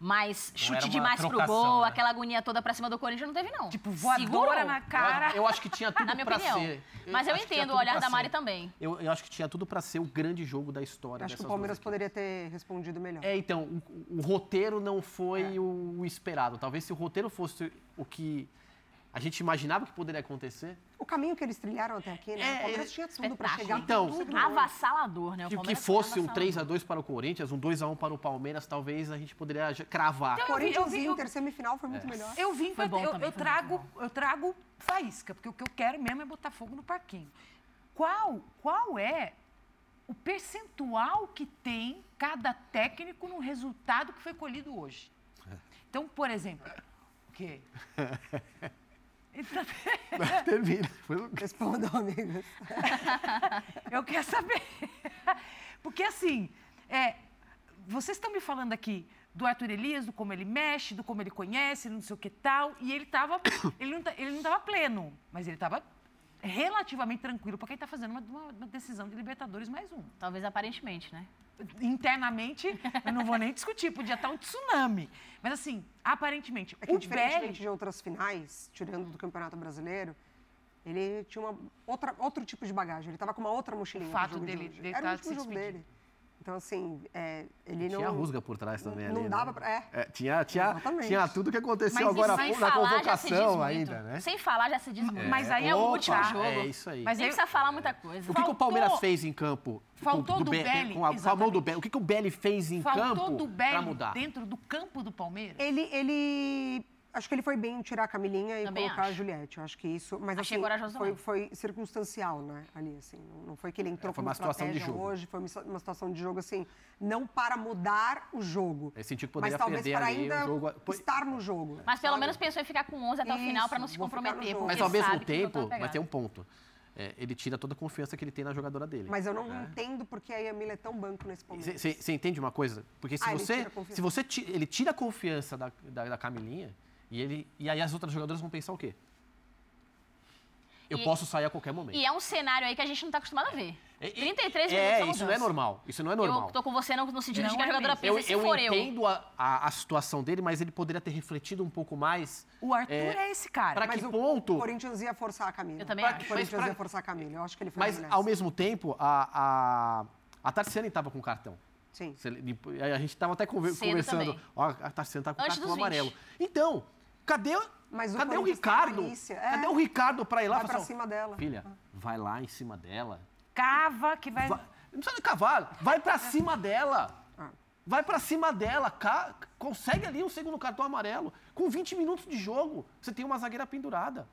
Mais chute demais pro gol, né? aquela agonia toda pra cima do Corinthians, não teve, não. Tipo, voadora Segurou. na cara. Eu, eu, acho que tinha tudo pra opinião. ser. Eu Mas eu entendo o olhar da Mari também. Eu, eu, acho que tinha tudo pra ser o grande jogo da história. Acho que o Palmeiras poderia ter respondido melhor. É, então, o, o roteiro não foi é. o, o esperado. Talvez se o roteiro fosse o que a gente imaginava que poderia acontecer. O caminho que eles trilharam até aqui, né? É, o Palmeiras tinha tudo para chegar. Então, tudo avassalador, né? O que, que fosse um 3 a 2 para o Corinthians, um 2 a 1 para o Palmeiras, talvez a gente poderia cravar. Então, Corinthians e Inter semifinal foi muito é. melhor. Eu vim, foi bom eu, também, eu trago, eu trago faísca, porque o que eu quero mesmo é botar fogo no parquinho. Qual, qual é o percentual que tem cada técnico no resultado que foi colhido hoje? É. Então, por exemplo, o quê? Então... Termina. Respondam, amigos. Eu quero saber. Porque, assim, é, vocês estão me falando aqui do Arthur Elias, do como ele mexe, do como ele conhece, não sei o que tal, e ele estava ele não, ele não tava pleno, mas ele estava relativamente tranquilo para quem está fazendo uma, uma, decisão de Libertadores mais um. Talvez aparentemente, né? Internamente, eu não vou nem discutir, podia estar um tsunami. Mas assim, aparentemente, é que, o diferentemente Belli... de outras finais, tirando do Campeonato Brasileiro, ele tinha uma outra, outro tipo de bagagem. Ele estava com uma outra mochilinha. O fato dele, dele Era o último jogo dele. Então, assim, é, ele não... Tinha rusga por trás também não ali, dava né? pra... É. é tinha, tinha, tinha tudo que aconteceu mas agora na convocação ainda, né? Sem falar já se diz muito. É. Mas aí é o último jogo. É isso aí. Mas nem precisa falar muita coisa. O que, que o Palmeiras fez em campo? Faltou do, do Belli, com a, com a mão do Belli. O que, que o Belli fez em Faltou campo do Belli mudar? dentro do campo do Palmeiras? Ele, ele Acho que ele foi bem tirar a Camilinha e Também colocar acho. a Juliette. Eu acho que isso. Mas Achei assim, foi, foi, circunstancial, né? Ali, assim. Não, foi que ele entrou é, foi uma situação de jogo. hoje, foi uma situação de jogo, assim, não para mudar o jogo. Ele sentiu que poderia mas talvez para ainda jogo... estar no jogo. Mas pelo sabe? menos pensou em ficar com 11 até isso, o final para não se comprometer. Mas ao mesmo tempo, vai ter um ponto. É, ele tira toda a confiança que ele tem na jogadora dele. Mas eu não é. entendo porque a Yamila é tão banco nesse ponto. Você entende uma coisa? Porque se ah, você, ele se você ele tira a confiança da, da, da Camilinha, e, ele, e aí as outras jogadoras vão pensar o quê? Eu e, posso sair a qualquer momento. E é um cenário aí que a gente não está acostumado a ver. É, 33 minutos. É, isso não é normal. Isso não é normal. Eu tô com você no, no sentido não de que a é jogadora pensa, eu, se eu for eu. Eu entendo a, a, a, situação dele, mas ele poderia ter refletido um pouco mais. O Arthur é, é esse cara. Para que o, ponto? O Corinthians ia forçar a Camila. Eu também pra, acho. O Corinthians pra, ia forçar a Camila. Eu acho que ele foi Mas, ao mesmo tempo, a, a, a Tarciane estava com cartão. Sim. A gente estava até conversando. Ó, a Tarciane tá com Antes cartão amarelo. Então, cadê mas o Cadê o Ricardo? É. Cadê o Ricardo para ir lá? Vai pra cima dela. Filha, vai lá em cima dela. Cava que vai... vai não precisa de cavalo. Vai para cima dela. Ah. Vai para cima dela. Ca... Consegue ali um segundo cartão amarelo. Com 20 minutos de jogo, você tem uma zagueira pendurada.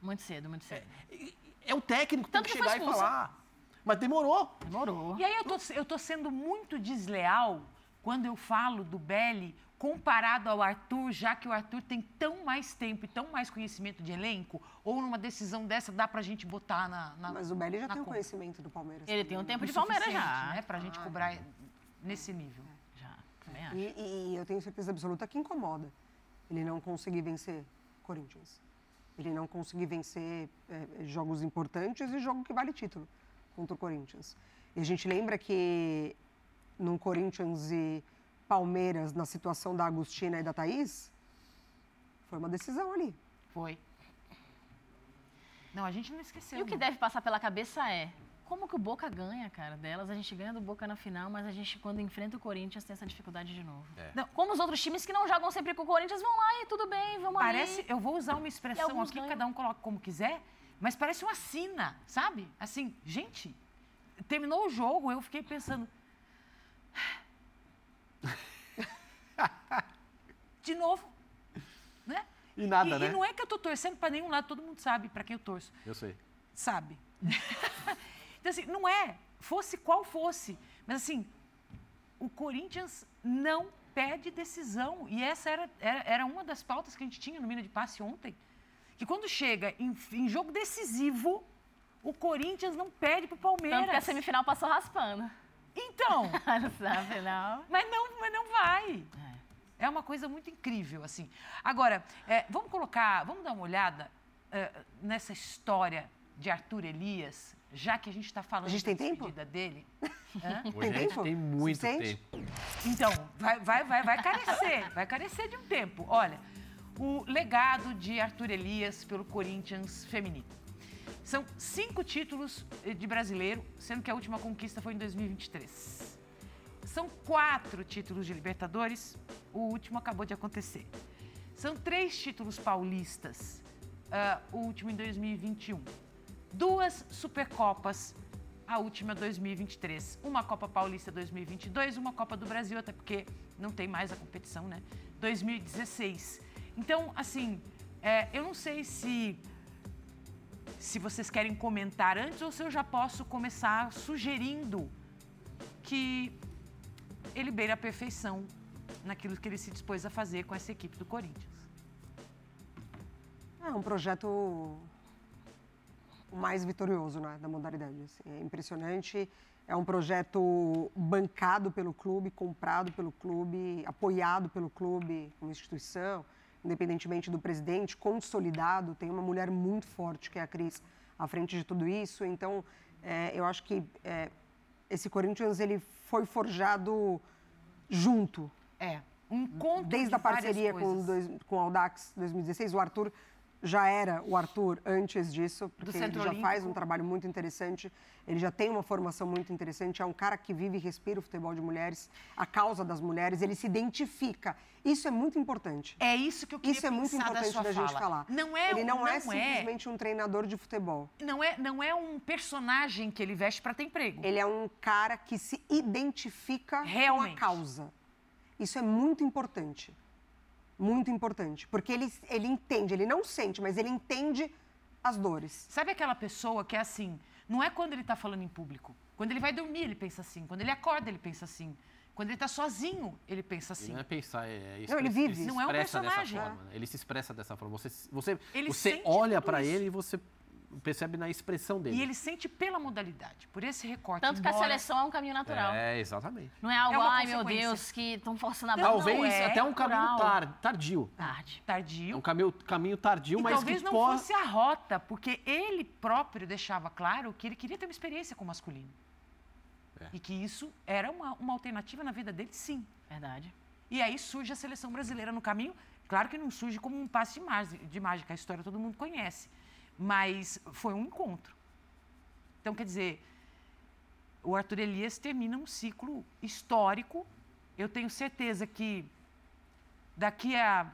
Muito cedo, muito cedo. É, é o técnico que Tanto tem que, que chegar e falar. Mas demorou. Demorou. E aí eu tô, eu tô sendo muito desleal quando eu falo do Belli comparado ao Arthur, já que o Arthur tem tão mais tempo e tão mais conhecimento de elenco, ou numa decisão dessa dá pra gente botar na. na Mas o Belli já tem o conhecimento do Palmeiras. Ele também. tem um tempo de Palmeiras já. Né, pra ah, gente cobrar é. nesse nível. Já, também acho. E, e, eu tenho certeza absoluta que incomoda ele não conseguir vencer Corinthians. Ele não conseguir vencer é, jogos importantes e jogo que vale título contra o Corinthians. E a gente lembra que num Corinthians e Palmeiras na situação da Agostina e da Thaís, foi uma decisão ali. Foi. Não, a gente não esqueceu. E o que deve passar pela cabeça é, como que o Boca ganha, cara, delas? A gente ganha do Boca na final, mas a gente, quando enfrenta o Corinthians, tem essa dificuldade de novo. É. Não, como os outros times que não jogam sempre com o Corinthians, vão lá e tudo bem, vamos Parece, eu vou usar uma expressão aqui, ganham. cada um coloca como quiser, mas parece uma sina, sabe? Assim, gente, terminou o jogo, eu fiquei pensando, de novo. Né? E nada, e, né? E não é que eu estou torcendo para nenhum lado, todo mundo sabe para quem eu torço. Eu sei. Sabe. então, assim, não é, fosse qual fosse. Mas, assim, o Corinthians não pede decisão. E essa era, era, era uma das pautas que a gente tinha no Mina de Passe ontem. Que quando chega em, em jogo decisivo, o Corinthians não pede para o Palmeiras. Tanto que a semifinal passou raspando. Então. Mas não, mas não vai. É. uma coisa muito incrível, assim. Agora, é, vamos colocar, vamos dar uma olhada é, nessa história de Arthur Elias, já que a gente está falando a gente tem tempo? dele. Hoje tem tempo? tem muito tempo. Então, vai, vai, vai, vai carecer, vai carecer de um tempo. Olha, o legado de Arthur Elias pelo Corinthians feminino. São cinco títulos eh, de brasileiro, sendo que a última conquista foi em 2023. São quatro títulos de Libertadores, o último acabou de acontecer. São três títulos paulistas, uh, o último em 2021. Duas Supercopas, a última 2023. Uma Copa Paulista 2022, uma Copa do Brasil, até porque não tem mais a competição, né? 2016. Então, assim, é, eu não sei se se vocês querem comentar antes ou se eu já posso começar sugerindo que ele beira a perfeição naquilo que ele se dispôs a fazer com essa equipe do Corinthians. É um projeto mais vitorioso né, da modalidade. Assim. É impressionante. É um projeto bancado pelo clube, comprado pelo clube, apoiado pelo clube como instituição, independentemente do presidente, consolidado. Tem uma mulher muito forte, que é a Cris, à frente de tudo isso. Então, é, eu acho que é, esse Corinthians ele foi forjado junto. É, um encontro Desde de a parceria com, dois, com o Audax 2016, o Arthur já era o Arthur antes disso, porque ele já faz um trabalho muito interessante, ele já tem uma formação muito interessante, é um cara que vive e respira o futebol de mulheres, a causa das mulheres, ele se identifica. Isso é muito importante. É isso que eu queria Isso é muito importante da, da gente falar. Não é, ele não, não é, é simplesmente um treinador de futebol. Não é, não é um personagem que ele veste para ter emprego. Ele é um cara que se identifica Realmente. com a causa. Isso é muito importante muito importante. Porque ele, ele entende, ele não sente, mas ele entende as dores. Sabe aquela pessoa que é assim, não é quando ele está falando em público. Quando ele vai dormir, ele pensa assim. Quando ele acorda, ele pensa assim. Quando ele está sozinho, ele pensa assim. Ele não é pensar, é, é não, ele vive. Ele não é um personagem. Forma, né? Ele se expressa dessa forma. Você, você, você olha para ele e você percebe na expressão dele. E ele sente pela modalidade, por esse recorte. Tanto embora... que a seleção é um caminho natural. É, exatamente. Não é algo, é ai meu Deus, que estão forçando a barra. Talvez é, até um caminho tar, tardio. Tarde. Tardio. É um caminho, caminho tardio, e mas talvez que não pode... fosse a rota, porque ele próprio deixava claro que ele queria ter uma experiência com o masculino. É. E que isso era uma, uma alternativa na vida dele, sim. Verdade. E aí surge a seleção brasileira no caminho. Claro que não surge como um passe de mágica, a história todo mundo conhece mas foi um encontro. Então, quer dizer, o Arthur Elias termina um ciclo histórico. Eu tenho certeza que daqui a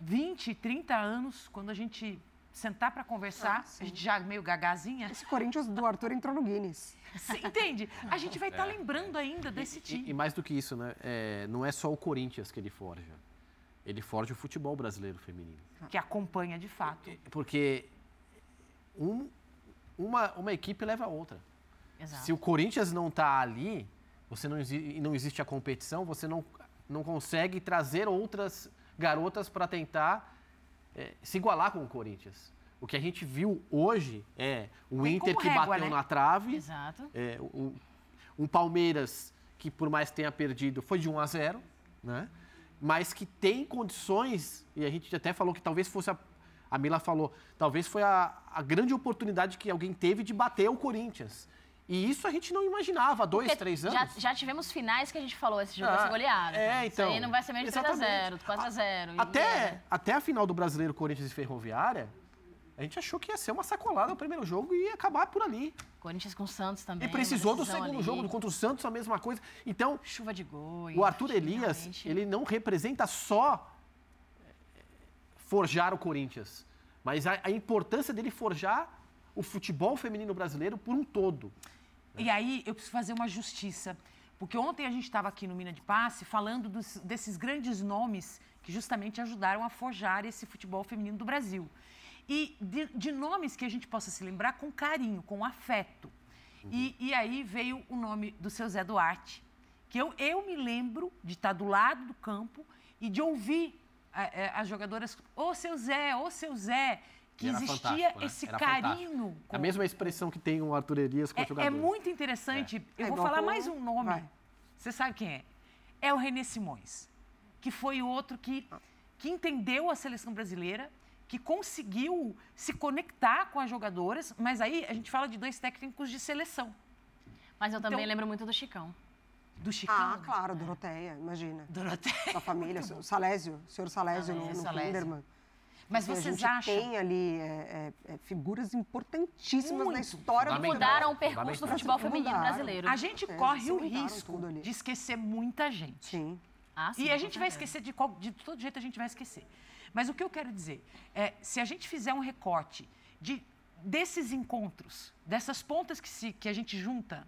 20, 30 anos, quando a gente sentar para conversar, ah, a gente já meio gagazinha. Esse Corinthians do Arthur entrou no Guinness. Entende? A gente vai estar tá é, lembrando é. ainda desse time. E, e, mais do que isso, né? É, não é só o Corinthians que ele forja. Ele forja o futebol brasileiro feminino. Que acompanha de fato. Porque um, uma, uma equipe leva a outra. Exato. Se o Corinthians não está ali, você não, não existe a competição, você não, não consegue trazer outras garotas para tentar é, se igualar com o Corinthians. O que a gente viu hoje é o Tem Inter que régua, bateu né? na trave. Exato. É, um, um Palmeiras que, por mais tenha perdido, foi de 1 a 0, né? mas que tem condições, e a gente até falou que talvez fosse a a Mila falou, talvez foi a, a grande oportunidade que alguém teve de bater o Corinthians. E isso a gente não imaginava há dois, Porque três anos. Já, já, tivemos finais que a gente falou, esse jogo ah, vai ser goleado. É, então. Isso aí não vai ser menos de 3x0, 4x0. Até, é. até a final do Brasileiro Corinthians e Ferroviária, a gente achou que ia ser uma sacolada no primeiro jogo e ia acabar por ali. Corinthians com o Santos também. E precisou do segundo ali. jogo contra o Santos, a mesma coisa. Então. Chuva de gol. O Arthur Elias, ele não representa só forjar o Corinthians, mas a, a importância dele forjar o futebol feminino brasileiro por um todo. E aí eu preciso fazer uma justiça, porque ontem a gente estava aqui no Mina de Passe falando dos, desses grandes nomes que justamente ajudaram a forjar esse futebol feminino do Brasil. E de, de nomes que a gente possa se lembrar com carinho, com afeto. Uhum. E, e, aí veio o nome do seu Zé Duarte, que eu, eu me lembro de estar do lado do campo e de ouvir as jogadoras, ô seu Zé, ô seu Zé, que existia né? esse era carinho. Com... A mesma expressão que tem o Arthur Elias com é, o jogador. É muito interessante. É. Eu é vou falar mais um nome. Vai. Você sabe quem é? É o René Simões, que foi outro que, que entendeu a seleção brasileira, que conseguiu se conectar com as jogadoras, mas aí a gente fala de dois técnicos de seleção. Mas eu também então, lembro muito do Chicão. Do Chicão? Ah, claro, Doroteia, imagina. Doroteia. Da família, o Salésio, o senhor Salésio no, no Salésio. Kinderman. Mas vocês a gente tem ali é, é, é, figuras importantíssimas Muito. na história do Mudaram o percurso do futebol feminino mudaram. brasileiro. A gente é, corre o risco de esquecer muita gente. Sim. Ah, sim e a gente vai esquecer de, qual, de todo jeito a gente vai esquecer. Mas o que eu quero dizer é, se a gente fizer um recorte de, desses encontros, dessas pontas que, se, que a gente junta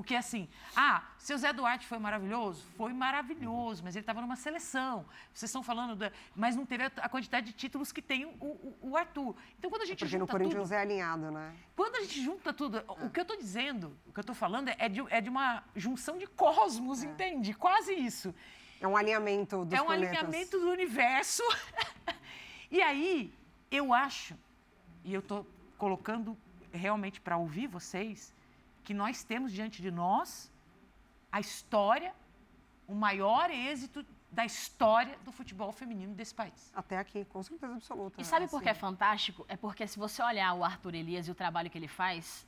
porque assim, ah, seu Zé Duarte foi maravilhoso? Foi maravilhoso, mas ele estava numa seleção. Vocês estão falando, da, mas não teve a quantidade de títulos que tem o, o, o Arthur. Então quando a gente é porque junta no Corinthians tudo, é alinhado, né? Quando a gente junta tudo, é. o que eu estou dizendo, o que eu estou falando é de, é de uma junção de cosmos, é. entende? Quase isso. É um alinhamento dos É um planetas. alinhamento do universo. e aí, eu acho, e eu estou colocando realmente para ouvir vocês, que nós temos diante de nós a história, o maior êxito da história do futebol feminino desse país. Até aqui, com certeza absoluta. E sabe assim. por que é fantástico? É porque se você olhar o Arthur Elias e o trabalho que ele faz,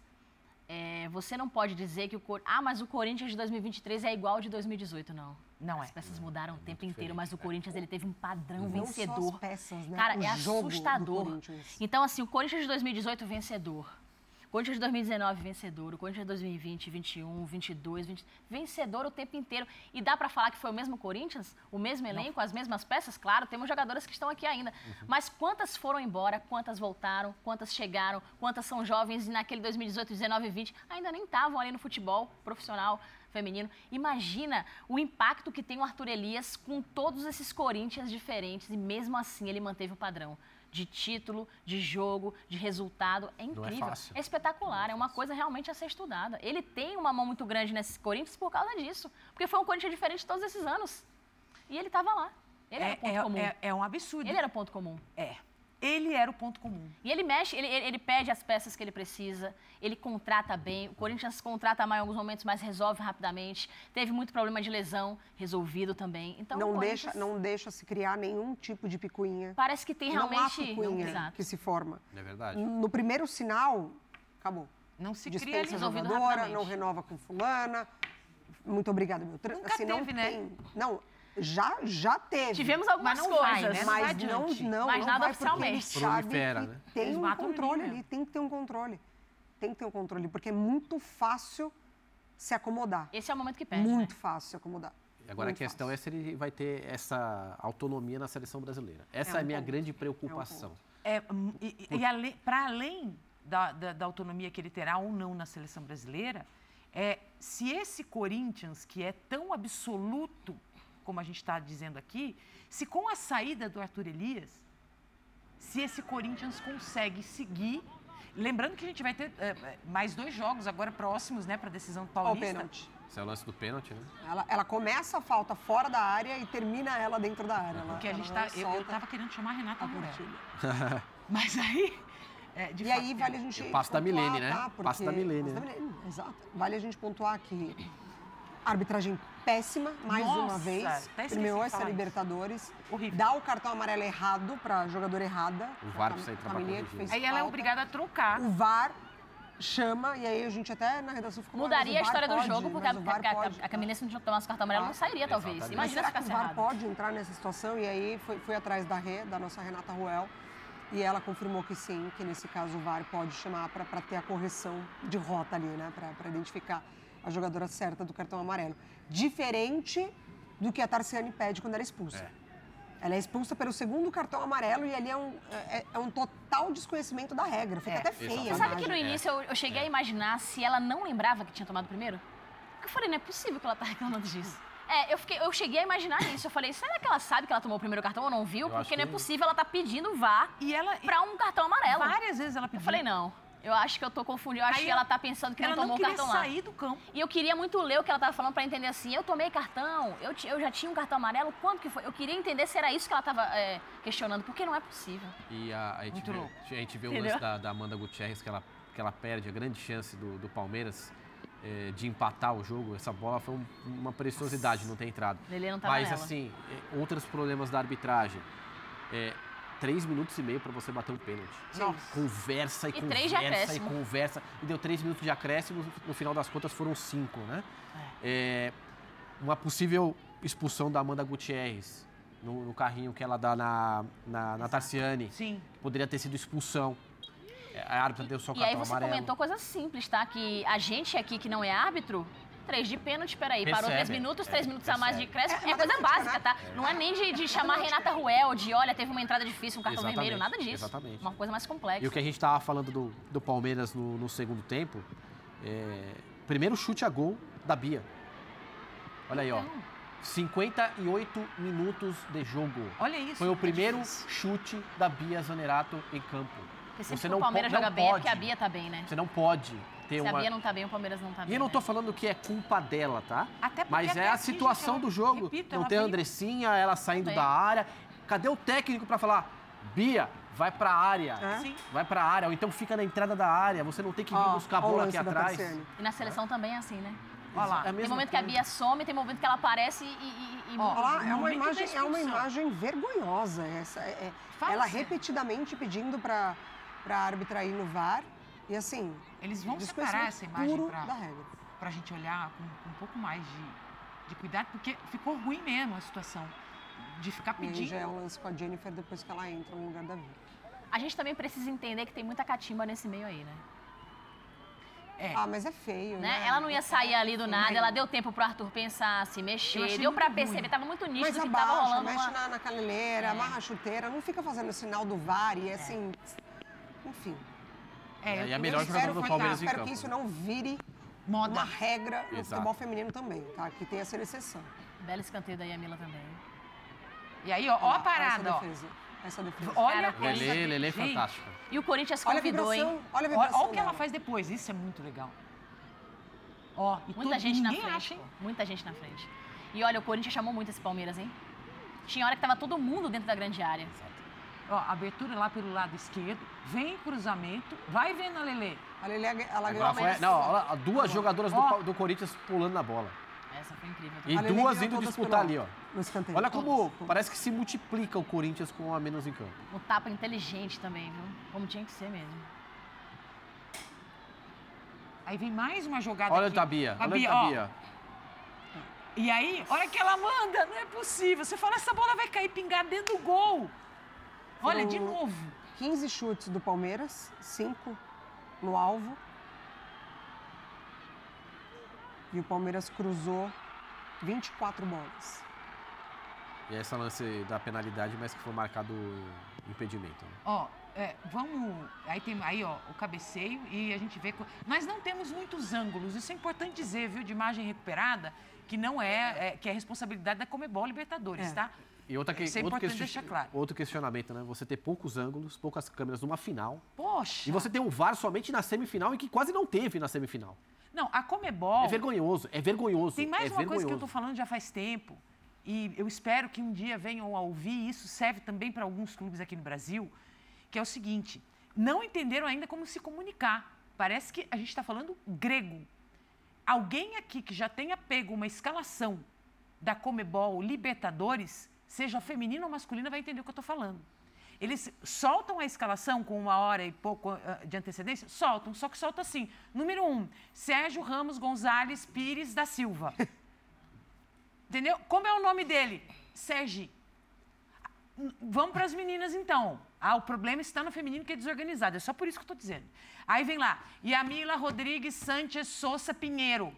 é, você não pode dizer que o ah, mas o Corinthians de 2023 é igual ao de 2018, não. Não as é. peças mudaram o tempo inteiro, mas o Corinthians ele teve um padrão não vencedor. Só as peças, né? Cara, o é assustador. Então assim, o Corinthians de 2018 vencedor. Corinthians de 2019 vencedor, o Corinthians de 2020, 21, 22, 20, vencedor o tempo inteiro. E dá para falar que foi o mesmo Corinthians? O mesmo elenco, Não. as mesmas peças? Claro, temos jogadoras que estão aqui ainda. Uhum. Mas quantas foram embora, quantas voltaram, quantas chegaram, quantas são jovens e naquele 2018, 19 e 20 ainda nem estavam ali no futebol profissional feminino. Imagina o impacto que tem o Arthur Elias com todos esses Corinthians diferentes e mesmo assim ele manteve o padrão de título, de jogo, de resultado. É, é incrível. É, é, espetacular. É, é, uma coisa realmente a ser estudada. Ele tem uma mão muito grande nesses Corinthians por causa disso. Porque foi um Corinthians diferente todos esses anos. E ele estava lá. Ele era é, ponto comum. É, um absurdo. Ele era ponto comum. É ele era o ponto comum. E ele mexe, ele, ele, pede as peças que ele precisa, ele contrata bem. O Corinthians contrata mal em alguns momentos, mas resolve rapidamente. Teve muito problema de lesão, resolvido também. Então, não, deixa, não deixa se criar nenhum tipo de picuinha. Parece que tem realmente. Não há picuinha não, que se forma. É verdade. No primeiro sinal, acabou. Não se Dispensa cria resolvido jogadora, não renova com fulana. Muito obrigada, meu. Nunca assim, teve, não né? Tem, não, já, já teve. Tivemos algumas mas coisas, vai, né? mas não, não, mas não nada oficialmente. Sabe né? Tem um controle ali, tem que ter um controle. Tem que ter um controle, porque é muito fácil se acomodar. Esse é o momento que perde. Muito né? fácil se acomodar. Agora muito a questão fácil. é se ele vai ter essa autonomia na seleção brasileira. Essa é, um é a minha ponto. grande preocupação. É, um é e, e para além da, da, da autonomia que ele terá ou não na seleção brasileira, é, se esse Corinthians, que é tão absoluto como a gente está dizendo aqui, se com a saída do Arthur Elias, se esse Corinthians consegue seguir. Lembrando que a gente vai ter é, mais dois jogos agora próximos, né, para a decisão do Paulista. O pênalti. Esse é o lance do pênalti, né? Ela, ela começa a falta fora da área e termina ela dentro da área. Porque a gente tá, eu, eu tava querendo chamar a Renata a Mas aí. É, e fato, aí vale a gente. Passa da Milene, né? Tá? Passa da Milene. Né? Exato. Vale a gente pontuar que arbitragem péssima, mais Nossa, uma vez. Primeiro essa Libertadores. Horrível. Dá o cartão amarelo errado para jogadora errada. O VAR precisa entrar pra Aí ela é obrigada a trocar. O VAR chama, e aí a gente até na redação ficou Mudaria a história pode, do jogo, porque a, a, a Camila, se não tomasse cartão amarelo, não sairia, talvez. Exatamente. Imagina se o VAR errado. pode entrar nessa situação? E aí foi, foi atrás da Rê, da nossa Renata Ruel, e ela confirmou que sim, que nesse caso o VAR pode chamar para ter a correção de rota ali, né? Para identificar a jogadora certa do cartão amarelo. Diferente do que a Tarciane pede quando ela é expulsa. É. Ela é expulsa pelo segundo cartão amarelo e ali é um, é, é um total desconhecimento da regra. Fica é. até feia. Você sabe que no início eu, eu cheguei a imaginar se ela não lembrava que tinha tomado o primeiro? Porque eu falei, não é possível que ela tá reclamando disso. É, eu, fiquei, eu cheguei a imaginar isso. Eu falei, será que ela sabe que ela tomou o primeiro cartão ou não viu? Eu Porque não é possível, ela tá pedindo vá e ela, pra um cartão amarelo. Várias vezes ela pediu. Eu falei, não. Eu acho que eu tô confundindo. Eu acho Aí que ela tá pensando que não tomou o cartão lá. sair do campo. E eu queria muito ler o que ela tava falando para entender assim. Eu tomei cartão, eu, eu já tinha um cartão amarelo, quanto que foi? Eu queria entender se era isso que ela tava é, questionando, porque não é possível. E a, a, gente, vê, a gente vê o lance da, da, Amanda Gutierrez, que ela, que ela perde a grande chance do, do Palmeiras. É, de empatar o jogo, essa bola foi um, uma preciosidade Nossa. não ter entrado. Ele não Mas nela. assim, é, outros problemas da arbitragem. É, três minutos e meio para você bater um pênalti. Nossa. Conversa e, E conversa três de e acréscimo. conversa. E deu três minutos de acréscimo, no final das contas foram cinco, né? É, uma possível expulsão da Amanda Gutierrez no, no carrinho que ela dá na, na, na Tarciane. Sim. Poderia ter sido expulsão. É, A árbitra deu só E aí cartão você amarelo. comentou coisa simples, tá? Que a gente aqui que não é árbitro, três de pênalti, peraí, parou Percebe, três minutos, é, três minutos a mais de percebe. crescimento. É, coisa básica, tá? Não é nem de, de chamar Renata Ruel, de olha, teve uma entrada difícil, um cartão Exatamente, vermelho, nada disso. exatamente. Uma coisa mais complexa. E o que a gente estava falando do, do Palmeiras no, no segundo tempo, é, primeiro chute a gol da Bia. Olha aí, ó. 58 minutos de jogo. Olha isso. Foi o é primeiro difícil. chute da Bia Zanerato em campo. Porque sempre Você que não o Palmeiras não joga bem é porque a Bia tá bem, né? Você não pode ter Se a uma. Bia não tá bem, o Palmeiras não tá bem. E eu não tô né? falando que é culpa dela, tá? Até porque Mas até é a aqui, situação gente, do ela- jogo. repito, não ela tem a Andressinha, ela saindo da área. Cadê o técnico para falar? Bia, vai pra área. É? Sim. Vai pra área. Ou então fica na entrada da área. Você não tem que vir Ó, buscar a bola aqui atrás. E na seleção também é assim, né? Olha lá. É a Tem momento que a coisa. Bia some, tem momento que ela aparece e. e, e Olha lá, é uma imagem, é uma imagem vergonhosa. Essa, é, é- ela repetidamente pedindo para a árbitra ir no VAR. E assim, Eles vão separar essa imagem regra. pra gente olhar com, com um pouco mais de, de cuidado, porque ficou ruim mesmo a situação. De ficar E pedindo. já é um lance com a Jennifer depois que ela entra no lugar da Vicky. a gente também precisa entender que tem muita catimba nesse meio aí, né? É. Ah, mas é feio, né? Né? Ela não ia sair ali do nada, Mas- ela deu tempo pro Arthur pensar, se mexer, deu pra perceber, ruim. tava muito Mas nítido que tava abaixa, rolando mexe uma... na, na caneleira, É. amarra a chuteira, não fica fazendo o sinal do VAR e assim. Enfim. É, E eu- a melhor eu jogadora espero do Palmeiras em Espero campo. que isso não vire Moda. uma regra no Exato. futebol feminino também, tá? Que tenha essa exceção. Belo escanteio da Yamila também. E aí, ó, ó a parada, essa ó. defesa. Essa defesa. Olha a coisa. Lele, Lele é gente, fantástico. E o Corinthians Olha a convidou, vibração, hein? olha a Olha, vibração olha o que ela dela. faz depois, isso é muito legal. Ó, e Muita todo- gente na ninguém frente, acha. Muita gente na frente. E olha, o Corinthians chamou muito esse Palmeiras, hein? Tinha hora que tava todo mundo dentro da grande área. Ó, abertura lá pelo lado esquerdo, vem cruzamento, vai vendo a Lelê. A Lele, ela ganhou Agora foi, não, olha duas jogadoras do, do Corinthians pulando na bola. Essa foi incrível. E A Lele duas indo disputar pelo ali, ó. no escanteio. Olha como todas. parece que se multiplica o Corinthians com um a menos em campo. Um tapa inteligente também, viu? Como tinha que ser mesmo. Aí vem mais uma jogada Olha aqui. a Bia, A olha a ó. Bia. E aí, olha que ela manda, não é possível. Você fala, essa bola vai cair pingar dentro do gol. Olha, de novo. 15 chutes do Palmeiras, 5 no alvo. E o Palmeiras cruzou 24 bolas. E essa lance da penalidade, mas que foi marcado impedimento. né? Ó, é, vamos. Aí tem aí, ó, o cabeceio e a gente vê. co- Nós não temos muitos ângulos. Isso é importante dizer, viu, de imagem recuperada, que não é, é- que é responsabilidade da Comebol Libertadores, É. tá? E outra que, Isso é outro, question- deixar claro. outro questionamento, né? Você ter poucos ângulos, poucas câmeras numa final. Poxa. E você ter um VAR somente na semifinal e que quase não teve na semifinal. Não, a Comebol. É vergonhoso, é vergonhoso. Tem mais é uma coisa que eu vergonhoso. estou falando já faz tempo, e eu espero que um dia venham a ouvir, isso serve também para alguns clubes aqui no Brasil, que é o seguinte: não entenderam ainda como se comunicar. Parece que a gente está falando grego. Alguém aqui que já tenha pego uma escalação da Comebol Libertadores, seja feminina ou masculina, vai entender o que eu estou falando. Eles soltam a escalação com uma hora e pouco ah, de antecedência? Soltam, só que solta assim. Número um, Sérgio Ramos Gonzalez Pires da Silva. Entendeu? Como é o nome dele? Sergi. Vamos para as meninas, então. Ah, o problema está no feminino que é desorganizado. É só por isso que eu estou dizendo. Aí vem lá. Yamila Rodrigues Sanchez Souza Pinheiro.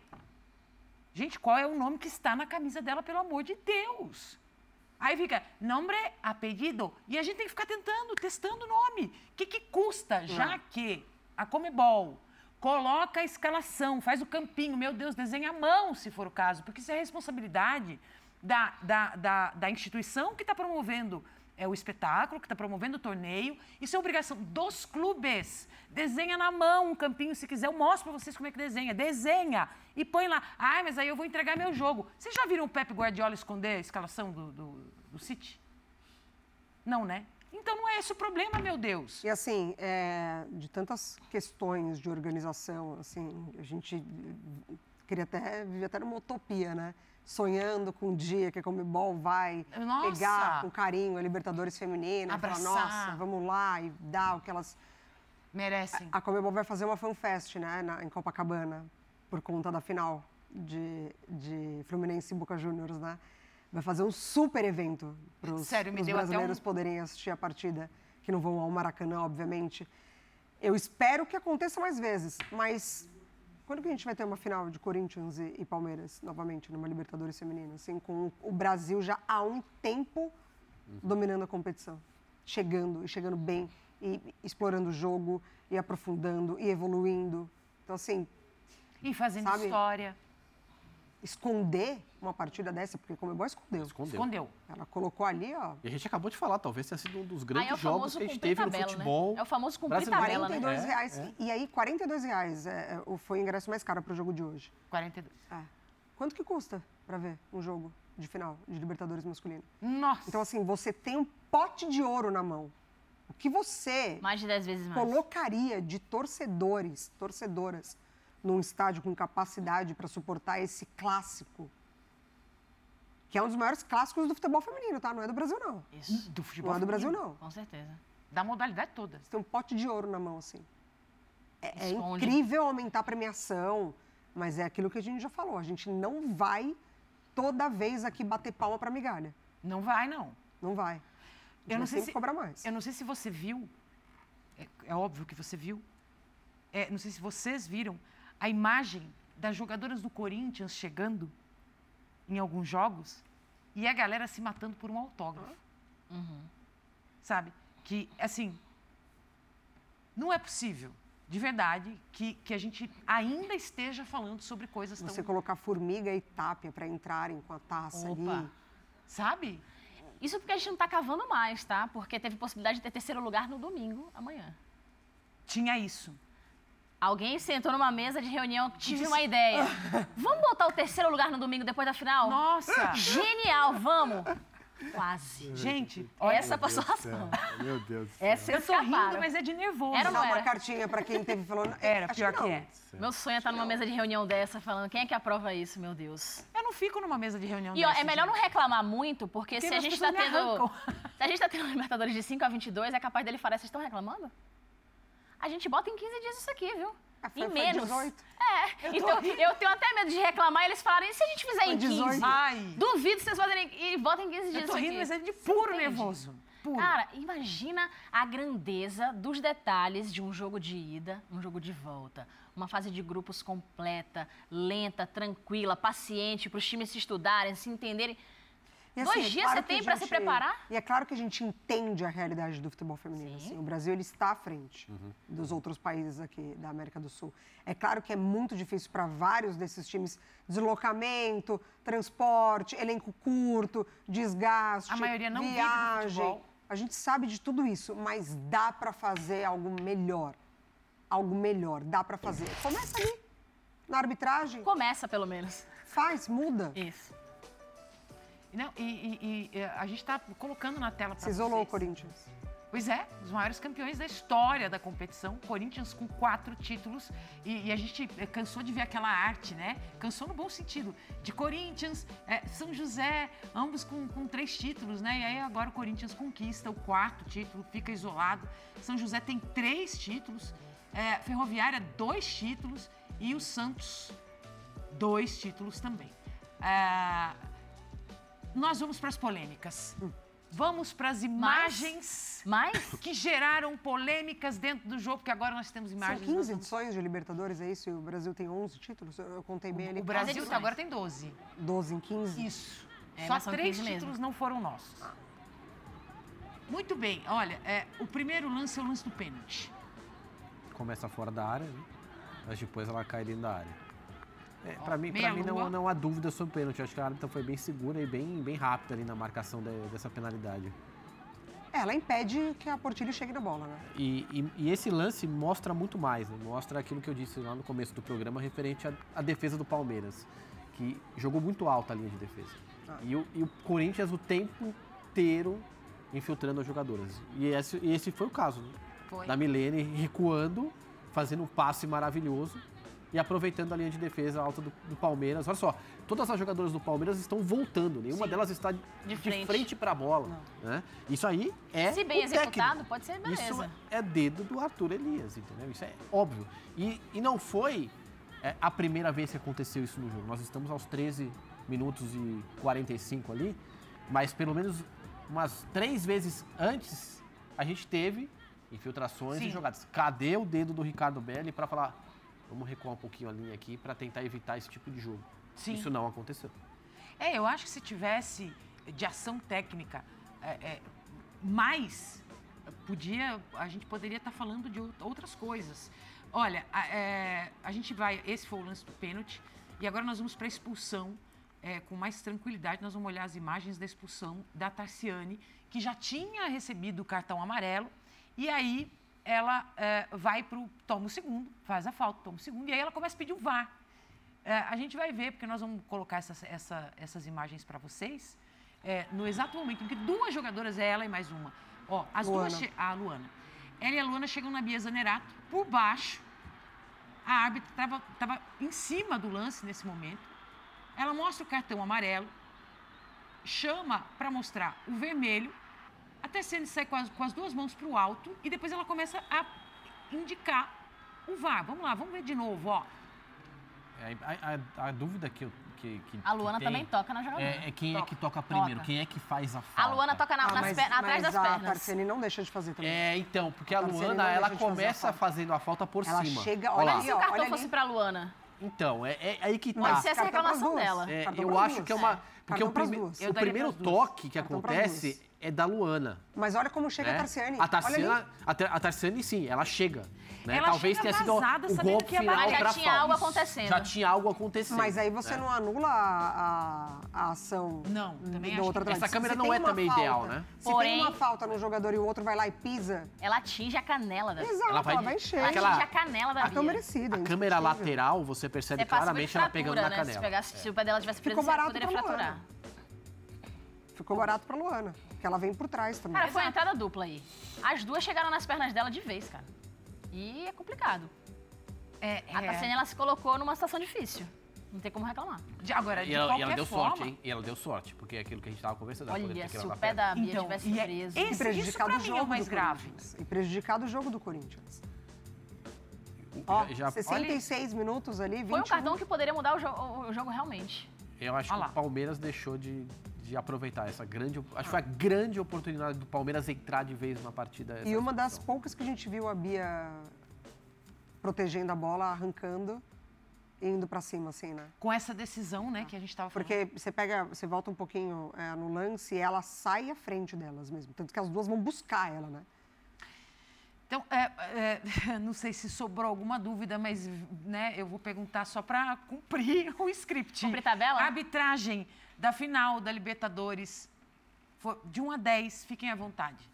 Gente, qual é o nome que está na camisa dela, pelo amor de Deus? Aí fica, nome, apelido, e a gente tem que ficar tentando, testando o nome. O que, que custa, já que a Comebol coloca a escalação, faz o campinho, meu Deus, desenha a mão, se for o caso, porque isso é responsabilidade da, da, da, da instituição que está promovendo é, o espetáculo, que está promovendo o torneio. Isso é obrigação dos clubes. Desenha na mão um campinho, se quiser, eu mostro para vocês como é que desenha. Desenha e põe lá. Ah, mas aí eu vou entregar meu jogo. Vocês já viram o Pepe Guardiola esconder a escalação do, do, do City? Não, né? Então não é esse o problema, meu Deus. E assim, é, de tantas questões de organização, assim, a gente queria até viver até numa utopia, né? Sonhando com um dia que a Comebol vai Nossa. pegar com carinho a Libertadores feminina, e falar, Abraçar. nossa, vamos lá e dar o que elas Merecem. a Comebol vai fazer uma fanfest, né, na, em Copacabana, por conta da final de, de Fluminense e Boca Juniors, né? Vai fazer um super evento para os brasileiros um- poderem assistir a partida, que não vão ao Maracanã, obviamente. Eu espero que aconteça mais vezes, mas quando que a gente vai ter uma final de Corinthians e, e Palmeiras, novamente, numa Libertadores feminina, assim, com o Brasil já há um tempo dominando a competição, chegando e chegando bem e explorando o jogo e aprofundando e evoluindo. Então, assim, E fazendo Sabe? história. Esconder uma partida dessa, porque como Comebol escondeu. Escondeu. Escondeu. Ela colocou ali, ó, E a gente acabou de falar, talvez tenha sido um dos grandes é jogos que a gente teve no tabela, futebol. né? É o famoso cumprir tabela, né? 42 É, reais. é. E aí, 42 reais é, é, foi o ingresso mais caro para o jogo de hoje. 42. É. Quanto que custa para ver um jogo de final de Libertadores masculino? Nossa. Então, assim, você tem um pote de ouro na mão. O que você Mais de 10 vezes mais. colocaria de torcedores, torcedoras, num estádio com capacidade para suportar esse clássico? Que é um dos maiores clássicos do futebol feminino, tá? Não é do Brasil, não. Isso, do futebol Não é do Brasil, não. com certeza. Da modalidade toda. Você tem um pote de ouro na mão, assim. É, é incrível aumentar a premiação, mas é aquilo que a gente já falou. A gente não vai toda vez aqui bater palma para migalha. Não vai, não. Não vai. A gente Eu não sei se- cobrar mais. Eu não sei se você viu, é, é óbvio que você viu, é, não sei se vocês viram a imagem das jogadoras do Corinthians chegando em alguns jogos e a galera se matando por um autógrafo. Sabe? Que, assim, não é possível, de verdade, que, que a gente ainda esteja falando sobre coisas tão... Você colocar formiga e tápia para entrarem com a taça Opa. ali. Sabe? Isso porque a gente não tá cavando mais, tá? Porque teve possibilidade de ter terceiro lugar no domingo, amanhã. Tinha isso. Alguém sentou numa mesa de reunião, tive disse- uma ideia. Vamos botar o terceiro lugar no domingo depois da final? Nossa! Genial, vamos! Quase. Gente, olha, Essa passou raspando. Meu Deus do céu. Essa eu tô rindo, mas é de nervoso. Era ou Dá não uma era? cartinha para quem teve falando. Era, Acho pior que, não. é. Meu sonho é estar numa mesa de reunião dessa falando quem é que aprova isso, meu Deus. Eu não fico numa mesa de reunião E ó, dessa, é melhor não gente. reclamar muito, porque, Porque se a as gente tá pessoas me tendo. arrancam. Se a gente tá tendo Libertadores de 5 a 22, é capaz dele falar, vocês estão reclamando? A gente bota em 15 dias isso aqui, viu? Ah, foi- em foi menos. 18. É, Eu então rindo. eu tenho até medo de reclamar e eles falarem, e se a gente fizer Foi em 15? 18. Ai, Duvido vocês fazerem e botem em 15 dias eu tô rindo, aqui. mas é de puro nervoso. Puro. Cara, imagina a grandeza dos detalhes de um jogo de ida, um jogo de volta. Uma fase de grupos completa, lenta, tranquila, paciente, para os times se estudarem, se entenderem. E, Dois é dias claro você tem a pra se preparar? E é claro que a gente entende a realidade do futebol feminino. Sim. assim. O Brasil ele está à frente dos outros países aqui da América do Sul. É claro que é muito difícil para vários desses times deslocamento, transporte, elenco curto, desgaste, A maioria não vive viagem. futebol. A gente sabe de tudo isso, mas dá para fazer algo melhor. Algo melhor, dá para fazer. Começa ali, na arbitragem, Começa, pelo menos. faz, muda. Isso. Não, e, e- e, eh, a gente está colocando na tela para Se isolou o vocês. Corinthians. Pois é, os maiores campeões da história da competição. Corinthians com quatro títulos. E, e a gente eh, cansou de ver aquela arte, né? Cansou no bom sentido. De Corinthians, eh, São José, ambos com, com três títulos, né? E aí agora o Corinthians conquista o quarto título, fica isolado. São José tem três títulos. eh, Ferroviária, dois títulos. E o Santos, dois títulos também. Ah, nós vamos para as polêmicas. Vamos para as imagens Mas, que geraram polêmicas dentro do jogo, porque agora nós temos São imagens. 15 nós vamos- edições de Libertadores, é isso? E o Brasil tem 11 títulos? Eu contei bem ali. O Brasil edições. agora tem 12. 12 em 15? Isso. É, Só são três 15 mesmo. títulos não foram nossos. Muito bem, olha, é, o primeiro lance é o lance do pênalti. Começa fora da área, né? mas depois ela cai dentro da área. É, pra mim, pra mim não, não há dúvida sobre o pênalti. Acho que a árbitra foi bem segura e bem, bem rápida ali na marcação de- dessa penalidade. É, Ela impede que a Portilho chegue na bola, né? E, e- e esse lance mostra muito mais, né? mostra aquilo que eu disse lá no começo do programa referente à, defesa do Palmeiras, que jogou muito alta a linha de defesa. Ah. E, o, e o Corinthians o tempo inteiro infiltrando as jogadoras. E esse, e esse foi o caso, né? Foi. da Milene recuando, fazendo um passe maravilhoso e aproveitando a linha de defesa alta do, do Palmeiras. Olha só, todas as jogadoras do Palmeiras estão voltando, nenhuma Sim. delas está de, de frente, frente para a bola. Né? Isso aí é. Se bem executado, técnico. pode ser beleza. Isso é dedo do Arthur Elias, entendeu? Isso é óbvio. E, e não foi é, a primeira vez que aconteceu isso no jogo. Nós estamos aos 13 minutos e 45 ali, mas pelo menos umas três vezes antes a gente teve infiltrações Sim. e jogadas. Cadê o dedo do Ricardo Belli para falar, vamos recuar um pouquinho a linha aqui para tentar evitar esse tipo de jogo? Sim. Isso não aconteceu. É, eu acho que se tivesse de ação técnica é, é, mais, podia, a gente poderia estar tá falando de outras coisas. Olha, a, é, a gente vai, esse foi o lance do pênalti, e agora nós vamos para a expulsão é, com mais tranquilidade, nós vamos olhar as imagens da expulsão da Tarciane, que já tinha recebido o cartão amarelo, e aí ela é, vai para o toma o segundo, faz a falta, toma o segundo, e aí ela começa a pedir o VAR. É, a gente vai ver, porque nós vamos colocar essas, essa, essas imagens para vocês, é, no exato momento em que duas jogadoras, é ela e mais uma, ó, as Luana. duas, a Luana, ela e a Luana chegam na Bia Zanerato, por baixo, a árbitra estava em cima do lance nesse momento, ela mostra o cartão amarelo, chama para mostrar o vermelho, até Sene sai com as, com as duas mãos para o alto e depois ela começa a indicar o VAR. Vamos lá, vamos ver de novo, ó. É, a, a, a, dúvida que eu que, que, a Luana que também toca na jogada. É, é quem toca. é que toca primeiro, toca. quem é que faz a falta. A Luana toca na, ah, nas mas, atrás das pernas. a Tarciane não deixa de fazer também. É, então, porque a, a Luana, ela começa fazendo a falta por ela cima. Chega, olha, olha ali, se o cartão fosse para a Luana? Então, é, é, aí que tá. Pode ser essa reclamação dela. É, eu acho que é uma. Porque o, prime o primeiro toque que acontece é da Luana. Mas olha como chega né? a Tarciane. A Tarciane, a Tarciane, sim, ela chega. Né? Ela Talvez tenha sido o golpe final Mas já tinha algo acontecendo. Já tinha algo acontecendo. Mas aí você né? não anula a, a, ação não, também do outra Essa câmera não é também falta, ideal, né? Se Porém, tem uma falta no jogador e o outro vai lá e pisa... Ela atinge a canela da Exato, ela vai, ela vai encher. Ela atinge a canela da Bia. A câmera lateral, você percebe você claramente ela pegando na né? canela. Se, pegasse, é. se o pé dela tivesse preso, poderia fraturar. Ficou barato pra Luana, que ela vem por trás também. Cara, foi a entrada dupla aí. As duas chegaram nas pernas dela de vez, cara. E é complicado. É, é... A Tassiane, ela se colocou numa situação difícil. Não tem como reclamar. De, agora, de e ela, e ela deu forma... sorte, hein? E ela deu sorte, porque é aquilo que a gente estava conversando. Olha, se o pé da Bia então, tivesse é preso... Esse, e prejudicado o jogo é mais grave. E prejudicado o jogo do Corinthians. Ó, já, 66 olha, minutos ali, 21. Foi um cartão que poderia mudar o, jo o jogo realmente. Eu acho Olha que lá. o Palmeiras deixou de, de aproveitar essa grande. Acho que foi a grande oportunidade do Palmeiras entrar de vez na partida. E uma das poucas que a gente viu a Bia protegendo a bola, arrancando e indo para cima, assim, né? Com essa decisão, né, que a gente estava falando. Porque você pega, você volta um pouquinho é, no lance e ela sai à frente delas mesmo. Tanto que as duas vão buscar ela, né? Então, é, é, não sei se sobrou alguma dúvida, mas né, eu vou perguntar só para cumprir o script. Cumprir tabela? A arbitragem da final da Libertadores, de 1 a 10, fiquem à vontade.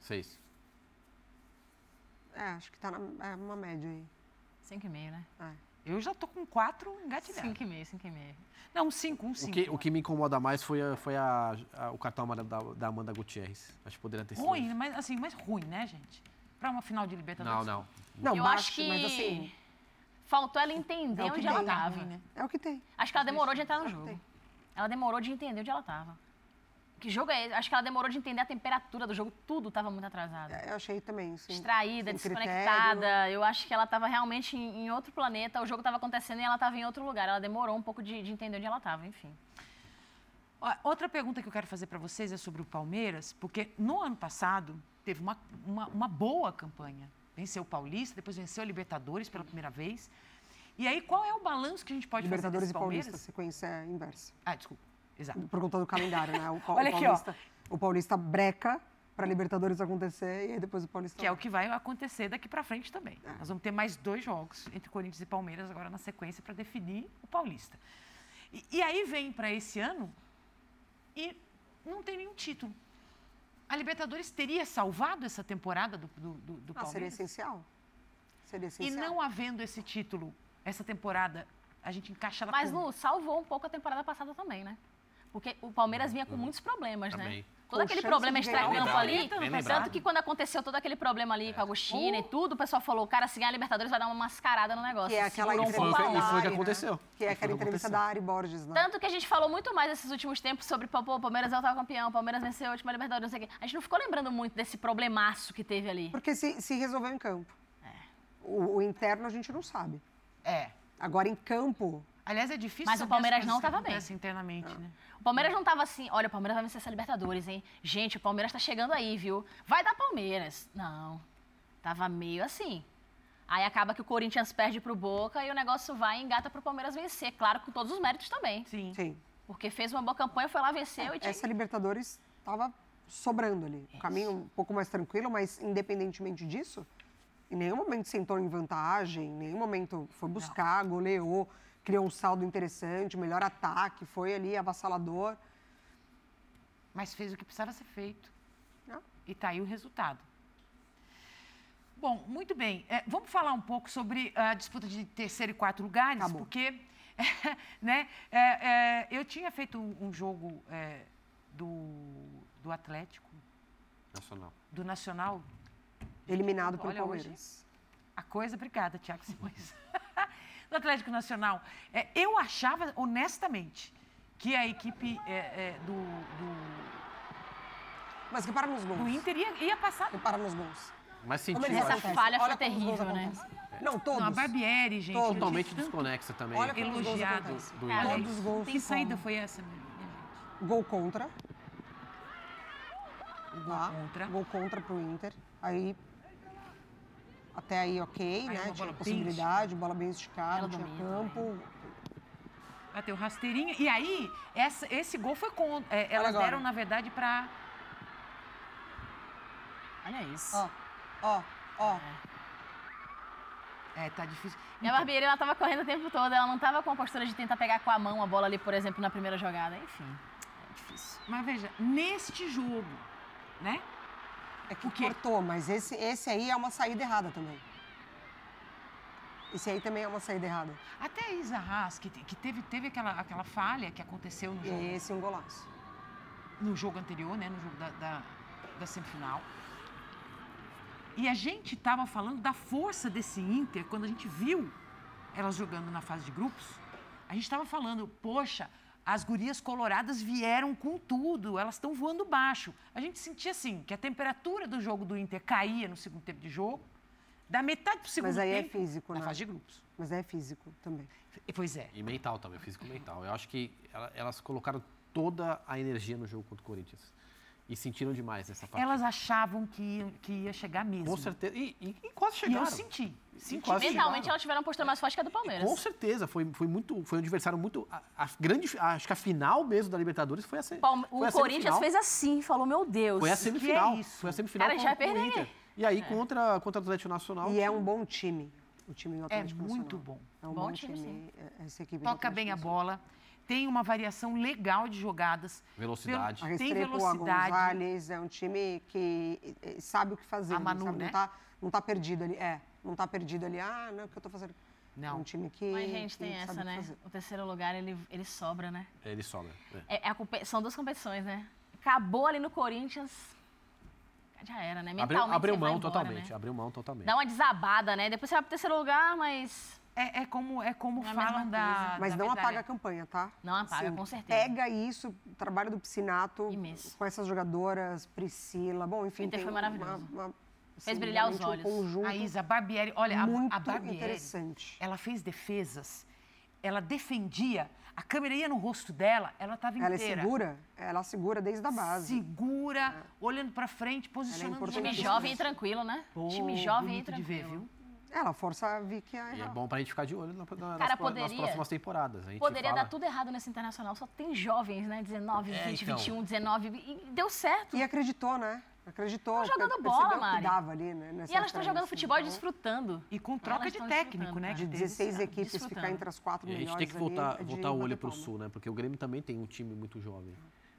6. É, acho que tá na, é uma média aí. 5,5, né? É. Eu já tô com 4 engatilhados. 5,5, 5,5. Não, 5, um 5. O que, o que me incomoda mais foi, a, foi a, a, o cartão amarelo da, da Amanda Gutierrez. Acho que poderia ter sido. Ruim, mas assim, mas ruim, né, gente? Para uma final de Libertadores. Não, não. Não, eu baixo, acho que mas assim. Faltou ela entender é onde ela estava. Né? É o que tem. Acho que ela demorou de entrar no é jogo. Ela demorou de entender onde ela estava. Que jogo é esse? Acho que ela demorou de entender a temperatura do jogo, tudo estava muito atrasado. É, eu achei também. Sim. Distraída, sem desconectada. Critério. Eu acho que ela estava realmente em, em, outro planeta, o jogo estava acontecendo e ela estava em outro lugar. Ela demorou um pouco de, de entender onde ela estava, enfim. Outra pergunta que eu quero fazer para vocês é sobre o Palmeiras, porque no ano passado teve uma, uma, uma boa campanha. Venceu o Paulista, depois venceu a Libertadores pela primeira vez. E aí, qual é o balanço que a gente pode Libertadores fazer desse Libertadores e Paulista, sequência inversa. Ah, desculpa. Exato. Conta do calendário, né? O, Olha o Paulista, aqui, ó. O Paulista breca para Libertadores acontecer e aí depois o Paulista. Que é o que vai acontecer daqui para frente também. É. Nós vamos ter mais dois jogos entre Corinthians e Palmeiras agora na sequência para definir o Paulista. E, e aí vem para esse ano e não tem nenhum título. A Libertadores teria salvado essa temporada do, do, do, do ah, Palmeiras? Seria essencial. Seria essencial. E não havendo esse título, essa temporada, a gente encaixa ela Mas, Lu, salvou um pouco a temporada passada também, né? Porque o Palmeiras vinha com uhum. muitos problemas, né? também. né? todo aquele problema extra-campo ali. Tanto que quando aconteceu todo aquele problema ali com a Agostina e tudo, o pessoal falou, cara, se ganhar a Libertadores vai dar uma mascarada no negócio. Que é aquela Segurou um entrevista onda. foi o que né? aconteceu. Que é Foi aquela o que entrevista da Ari Borges, né? Tanto que a gente falou muito mais nesses últimos tempos sobre, pô, o Palmeiras é o tal campeão, o Palmeiras venceu a última Libertadores, não sei o quê. A gente não ficou lembrando muito desse problemaço que teve ali. Porque se, se resolveu em campo. É. O, o interno a gente não sabe. É. Agora, em campo, Aliás, é difícil Mas o Palmeiras não que tava bem. acontecem internamente, né? O Palmeiras não tava assim, olha, o Palmeiras vai vencer essa Libertadores, hein? Gente, o Palmeiras tá chegando aí, viu? Vai dar Palmeiras. Não. Tava meio assim. Aí acaba que o Corinthians perde pro Boca e o negócio vai e engata pro Palmeiras vencer. Claro, com todos os méritos também. Sim. sim. Porque fez uma boa campanha, foi lá, venceu e tinha... Essa Libertadores estava sobrando ali. O caminho um pouco mais tranquilo, mas independentemente disso, em nenhum momento sentou em vantagem, em nenhum momento foi buscar, goleou, criou um saldo interessante, melhor ataque, foi ali avassalador. Mas fez o que precisava ser feito. Não. E tá aí o resultado. Bom, muito bem. É, vamos falar um pouco sobre a disputa de terceiro e quarto lugares, Tá porque né, é, é, eu tinha feito um, um jogo é, do, do Atlético, Nacional. do Nacional. Eliminado pelo Olha, hoje- Palmeiras. A coisa, obrigada, Tiago Simões. do Atlético Nacional. É, eu achava, honestamente, que a equipe é, é, do, do, Mas repara nos gols. do Inter ia, ia passar. Repara nos gols. Mas Como sentiu, eles Essa acho, falha foi como terrível, né? Não, todos. Não, a Barbieri, gente. Todos. totalmente desconexa também. Olha como os gols elogiado. acontecem. Do Cara, Todos os gols. tem Que saída como. foi essa, minha gente? Gol contra. Tá? contra. Gol contra pro Inter. Aí. Até aí, ok, Aí né? uma Tinha possibilidade, bola bem esticada, tinha domina campo. Bateu rasteirinha. E aí, essa- esse gol foi com. é, elas agora. deram, na verdade, pra. Olha isso. Ó, ó, ó. É, tá difícil. E a Barbieri, ela tava correndo o tempo todo, ela não tava com a postura de tentar pegar com a mão a bola ali, por exemplo, na primeira jogada. Enfim, é difícil. Mas veja, neste jogo, né? É que cortou, mas esse, esse aí é uma saída errada também. Esse aí também é uma saída errada. Até a Isa Haas, que, te- que teve, teve aquela, aquela falha que aconteceu no jogo, esse é um golaço. no jogo anterior, né? No jogo da, da, da semifinal. E a gente estava falando da força desse Inter quando a gente viu elas jogando na fase de grupos. A gente estava falando, poxa, as gurias coloradas vieram com tudo, elas estão voando baixo. A gente sentia assim que a temperatura do jogo do Inter caía no segundo tempo de jogo, da metade para o segundo Mas aí é tempo físico, na né? fase de grupos. Mas é físico também. E, Pois é. E mental também, físico e mental. Eu acho que ela- elas colocaram toda a energia no jogo contra o Corinthians. E sentiram demais nessa partida. Elas achavam que ia, que ia chegar mesmo. Com certeza. E, e- e quase E chegaram. eu senti. Senti quase. Mentalmente, chegaram. elas tiveram uma postura mais forte que a do Palmeiras. Com certeza, foi, foi muito, foi um adversário muito. A, a grande, acho que a final mesmo da Libertadores foi a, se- Palme- foi O a Corinthians semifinal. fez assim, falou, meu Deus. Foi a que semifinal. é isso? Foi a semifinal Cara, a com, gente vai com o perder. Inter. E aí contra, contra o Atlético Nacional. E é um bom time, o time do Atlético muito Nacional. bom. É um Bom bom, time, time, sim. é- essa equipe do Toca Atlético bem a Nacional. bola. Tem uma variação legal de jogadas. Velocidade. A Tem Restrepo, a velocidade. Gonzalez, é um time que eh, sabe o que fazer. A ali, Manu, sabe? né? Não tá, não tá perdido ali. É, não tá perdido ali. Ah, não, o que eu tô fazendo? É Não. um time que. Mas, gente, que tem essa, né? fazer. O terceiro lugar, ele, ele sobra, né? Ele sobra. É. É, é são duas competições, né? Acabou ali no Corinthians, já era, né? Abriu, Mentalmente abriu vai mão embora, totalmente. né? Abriu mão totalmente. Dá uma desabada, né? Depois você vai pro terceiro lugar, mas É, é como, é como Não é a falam da. Mas da não medalha. apaga a campanha, tá? Não apaga, com certeza. Pega isso, trabalho do Piscinato Imenso. com essas jogadoras, Priscila, bom, enfim. O Inter tem foi maravilhoso. Uma, uma, Fez brilhar os olhos. Um conjunto A Isa Barbieri, olha, a- muito a, Barbieri, interessante. ela fez defesas, ela defendia, a câmera ia no rosto dela, ela estava Ela é inteira. segura, ela segura desde a base. Segura, olhando pra frente, posicionando o importante. Time jovem e tranquilo, né? Pô, Time jovem e bonito de ver, tranquilo. viu? Ela força a Vicky a E é errar. bom pra gente ficar de olho na, na, nas, Cara, nas poderia- próximas temporadas. A gente Poderia fala- dar tudo errado nesse internacional, só tem jovens, né? 19, É, 20, então. 21, 19, e deu certo. E acreditou, né? Acreditou. Estão jogando bola, Mari. dava ali, né? nessa E elas estão jogando futebol e Então, desfrutando. E com troca de técnico, né? De teve 16 essa- equipes ficar entre as quatro E a melhores gente tem que ali, voltar, é de voltar o olho pro palma. Sul, né? Porque o Grêmio também tem um time muito jovem.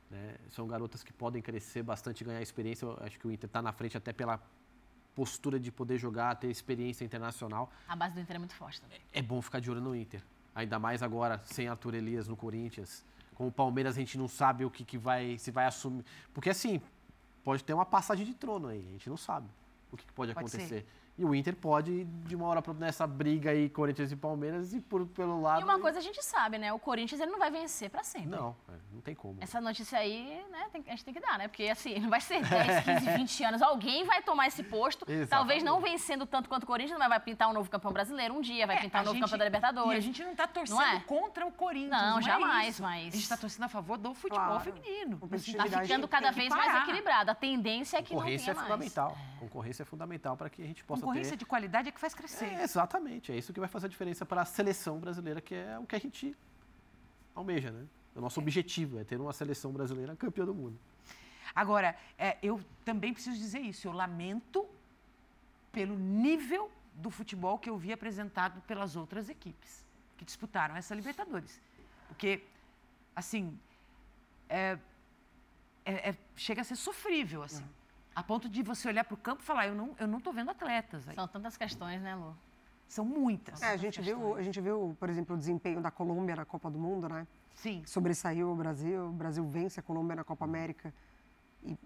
Né? São garotas que podem crescer bastante, ganhar experiência. Eu acho que o Inter está na frente até pela postura de poder jogar, ter experiência internacional. A base do Inter é muito forte também. É bom ficar de olho no Inter. Ainda mais agora, sem Arthur Elias no Corinthians, Com o Palmeiras a gente não sabe o que, que vai, se vai assumir. Porque assim, pode ter uma passagem de trono aí, a gente não sabe o que, que pode, pode acontecer. Ser. E o Inter pode, de uma hora para outra, nessa briga aí, Corinthians e Palmeiras, e por, pelo lado. E uma coisa a gente sabe, né? O Corinthians ele não vai vencer para sempre. Não, é, não tem como. Essa notícia aí, né, tem, a gente tem que dar, né? Porque assim, não vai ser 10, 15, 20 anos. Alguém vai tomar esse posto, Exatamente. talvez não vencendo tanto quanto o Corinthians, mas vai pintar um novo campeão brasileiro um dia, vai é, pintar um novo gente, campeão da Libertadores. E a gente não está torcendo não é? contra o Corinthians. Não, não é jamais, é mas. A gente está torcendo a favor do futebol claro. feminino. Está ficando cada vez mais equilibrado. A tendência é que Concorrência não é fundamental. Concorrência é fundamental para que a gente possa Concorrência ter... de qualidade é que faz crescer. É, exatamente, é isso que vai fazer a diferença para a seleção brasileira, que é o que a gente almeja, né? O nosso objetivo é ter uma seleção brasileira campeã do mundo. Agora, é, eu também preciso dizer isso, eu lamento pelo nível do futebol que eu vi apresentado pelas outras equipes que disputaram essa Libertadores. Porque, assim, é, é, é chega a ser sofrível, assim. Uhum. A ponto de você olhar para o campo e falar, eu não estou eu não vendo atletas. Aí. São tantas questões, né, Lu? São muitas. É, a, gente viu, a gente viu, por exemplo, o desempenho da Colômbia na Copa do Mundo, né? Sim. Sobressaiu o Brasil, o Brasil vence a Colômbia na Copa América. E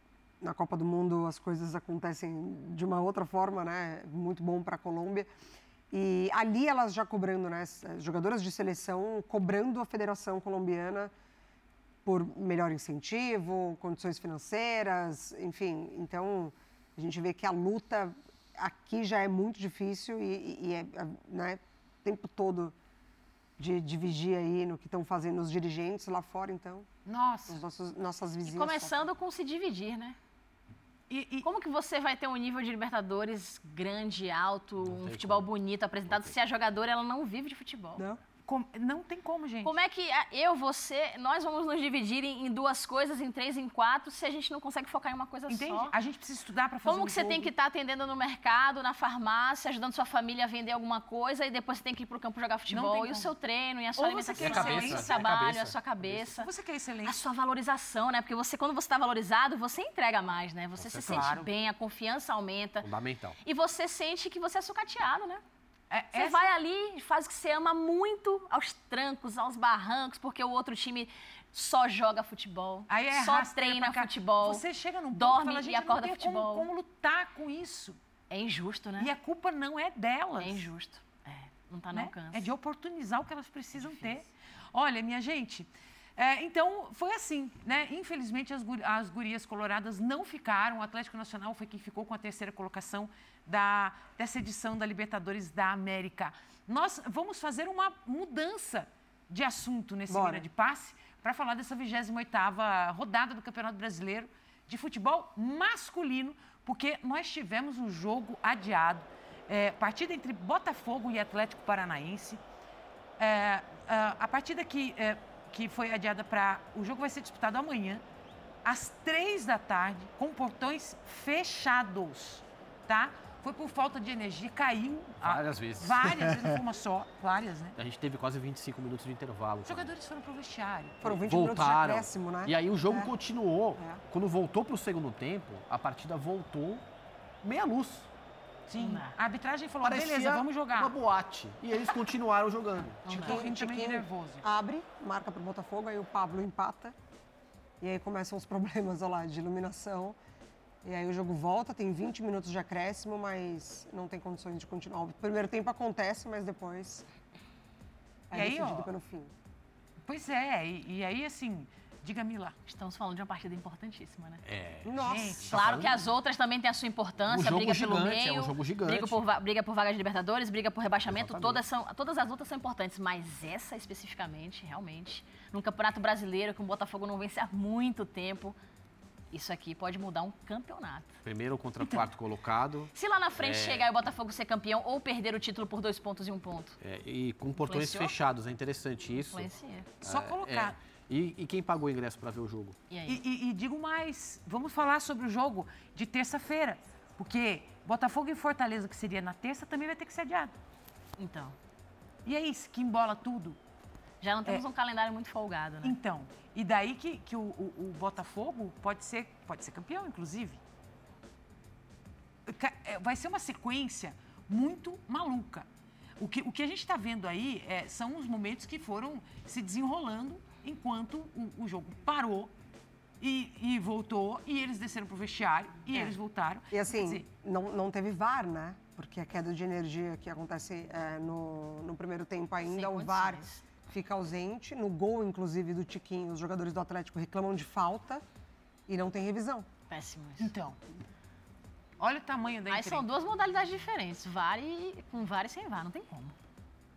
na Copa do Mundo as coisas acontecem de uma outra forma, né? Muito bom para a Colômbia. E ali elas já cobrando, né? Jogadoras de seleção cobrando a Federação Colombiana por melhor incentivo, condições financeiras, enfim. Então, a gente vê que a luta aqui já é muito difícil e, e é né, o tempo todo de, de vigia aí no que estão fazendo os dirigentes lá fora, então. Nossa. Os nossos, nossas vizinhas. E começando com se dividir, né? E, e, Como que você vai ter um nível de Libertadores grande, alto, um futebol como. bonito apresentado se a jogadora ela não vive de futebol? Não. Com, não tem como, gente. Como é que eu, você, nós vamos nos dividir em, em, duas coisas, em três, em quatro, se a gente não consegue focar em uma coisa Entende? só? A gente precisa estudar para fazer Como que um você tem que estar tá atendendo no mercado, na farmácia, ajudando sua família a vender alguma coisa e depois você tem que ir para o campo jogar futebol e o seu treino e a sua Ou alimentação, você quer o seu trabalho, a, sua cabeça. Você quer excelente. A sua valorização, né? Porque você, quando você está valorizado, você entrega mais, né? Você se sente bem, a confiança aumenta. Fundamental. E você sente que você é sucateado, né? É, você essa... vai ali e faz o que você ama muito aos trancos, aos barrancos, porque o outro time só joga futebol, é só treina futebol. Você chega num dorme fala, e acorda não futebol. Como, como lutar com isso? É injusto, né? E a culpa não é delas. É injusto. É, não está no né? alcance. É de oportunizar o que elas precisam é ter. Olha, minha gente, é, então, foi assim, né? Infelizmente, as, as gurias coloradas não ficaram. O Atlético Nacional foi quem ficou com a terceira colocação da, dessa edição da Libertadores da América. Nós vamos fazer uma mudança de assunto nesse Bora. de passe para falar dessa 28ª rodada do Campeonato Brasileiro de Futebol Masculino, porque nós tivemos um jogo adiado, é, partida entre Botafogo e Atlético Paranaense. É, a, partida que, é, que foi adiada para... O jogo vai ser disputado amanhã, às três da tarde, com portões fechados, tá? foi por falta de energia, caiu. Várias a, vezes. Várias, não foi uma só, várias, né? A gente teve quase 25 minutos de intervalo. Os jogadores foram pro vestiário. Foram 20 Voltaram. minutos de acréscimo, né? E aí o jogo é. continuou. É. Quando voltou pro segundo tempo, a partida voltou meia luz. Sim. A arbitragem falou, Parecia beleza, vamos jogar. uma boate. E eles continuaram jogando. Tiquinho, Tiquinho nervoso. Abre, marca pro Botafogo, aí o Pablo empata. E aí começam os problemas, olha lá, de iluminação. E aí o jogo volta, tem 20 minutos de acréscimo, mas não tem condições de continuar. O primeiro tempo acontece, mas depois é e decidido ó, pelo fim. Pois é, e, e aí assim, diga Mila. Estamos falando de uma partida importantíssima, né? É. Nossa. Gente, claro que as outras também têm a sua importância, um briga gigante, pelo meio, é um jogo gigante. briga por, briga por vaga de Libertadores, briga por rebaixamento, todas, são, todas as lutas são importantes, mas essa especificamente, realmente, num Campeonato Brasileiro que o Botafogo não vence há muito tempo, isso aqui pode mudar um campeonato. Primeiro contra então, quarto colocado. Se lá na frente é... chegar e o Botafogo ser campeão ou perder o título por dois pontos e um ponto. É, e com portões Influenciou? fechados, é interessante isso. Influencia. Só é, colocar. E, e, quem pagou o ingresso para ver o jogo? E, e, e, digo mais, vamos falar sobre o jogo de terça-feira. Porque Botafogo e Fortaleza, que seria na terça, também vai ter que ser adiado. Então. E aí, que embola tudo. Já não temos é. um calendário muito folgado, né? Então, e daí que, que o, o, o Botafogo pode ser, pode ser campeão, inclusive. É, vai ser uma sequência muito maluca. O que, o que a gente está vendo aí é, são os momentos que foram se desenrolando enquanto o, o jogo parou e, e, voltou, e eles desceram pro vestiário, e é. eles voltaram. E assim, dizer, não, não teve VAR, né? Porque a queda de energia que acontece é, no, no primeiro tempo ainda, o VAR fica ausente. No gol, inclusive, do Tiquinho, os jogadores do Atlético reclamam de falta e não tem revisão. Péssimo isso. Então, olha o tamanho da Aí são duas modalidades diferentes, VAR e, com VAR e sem VAR, não tem como.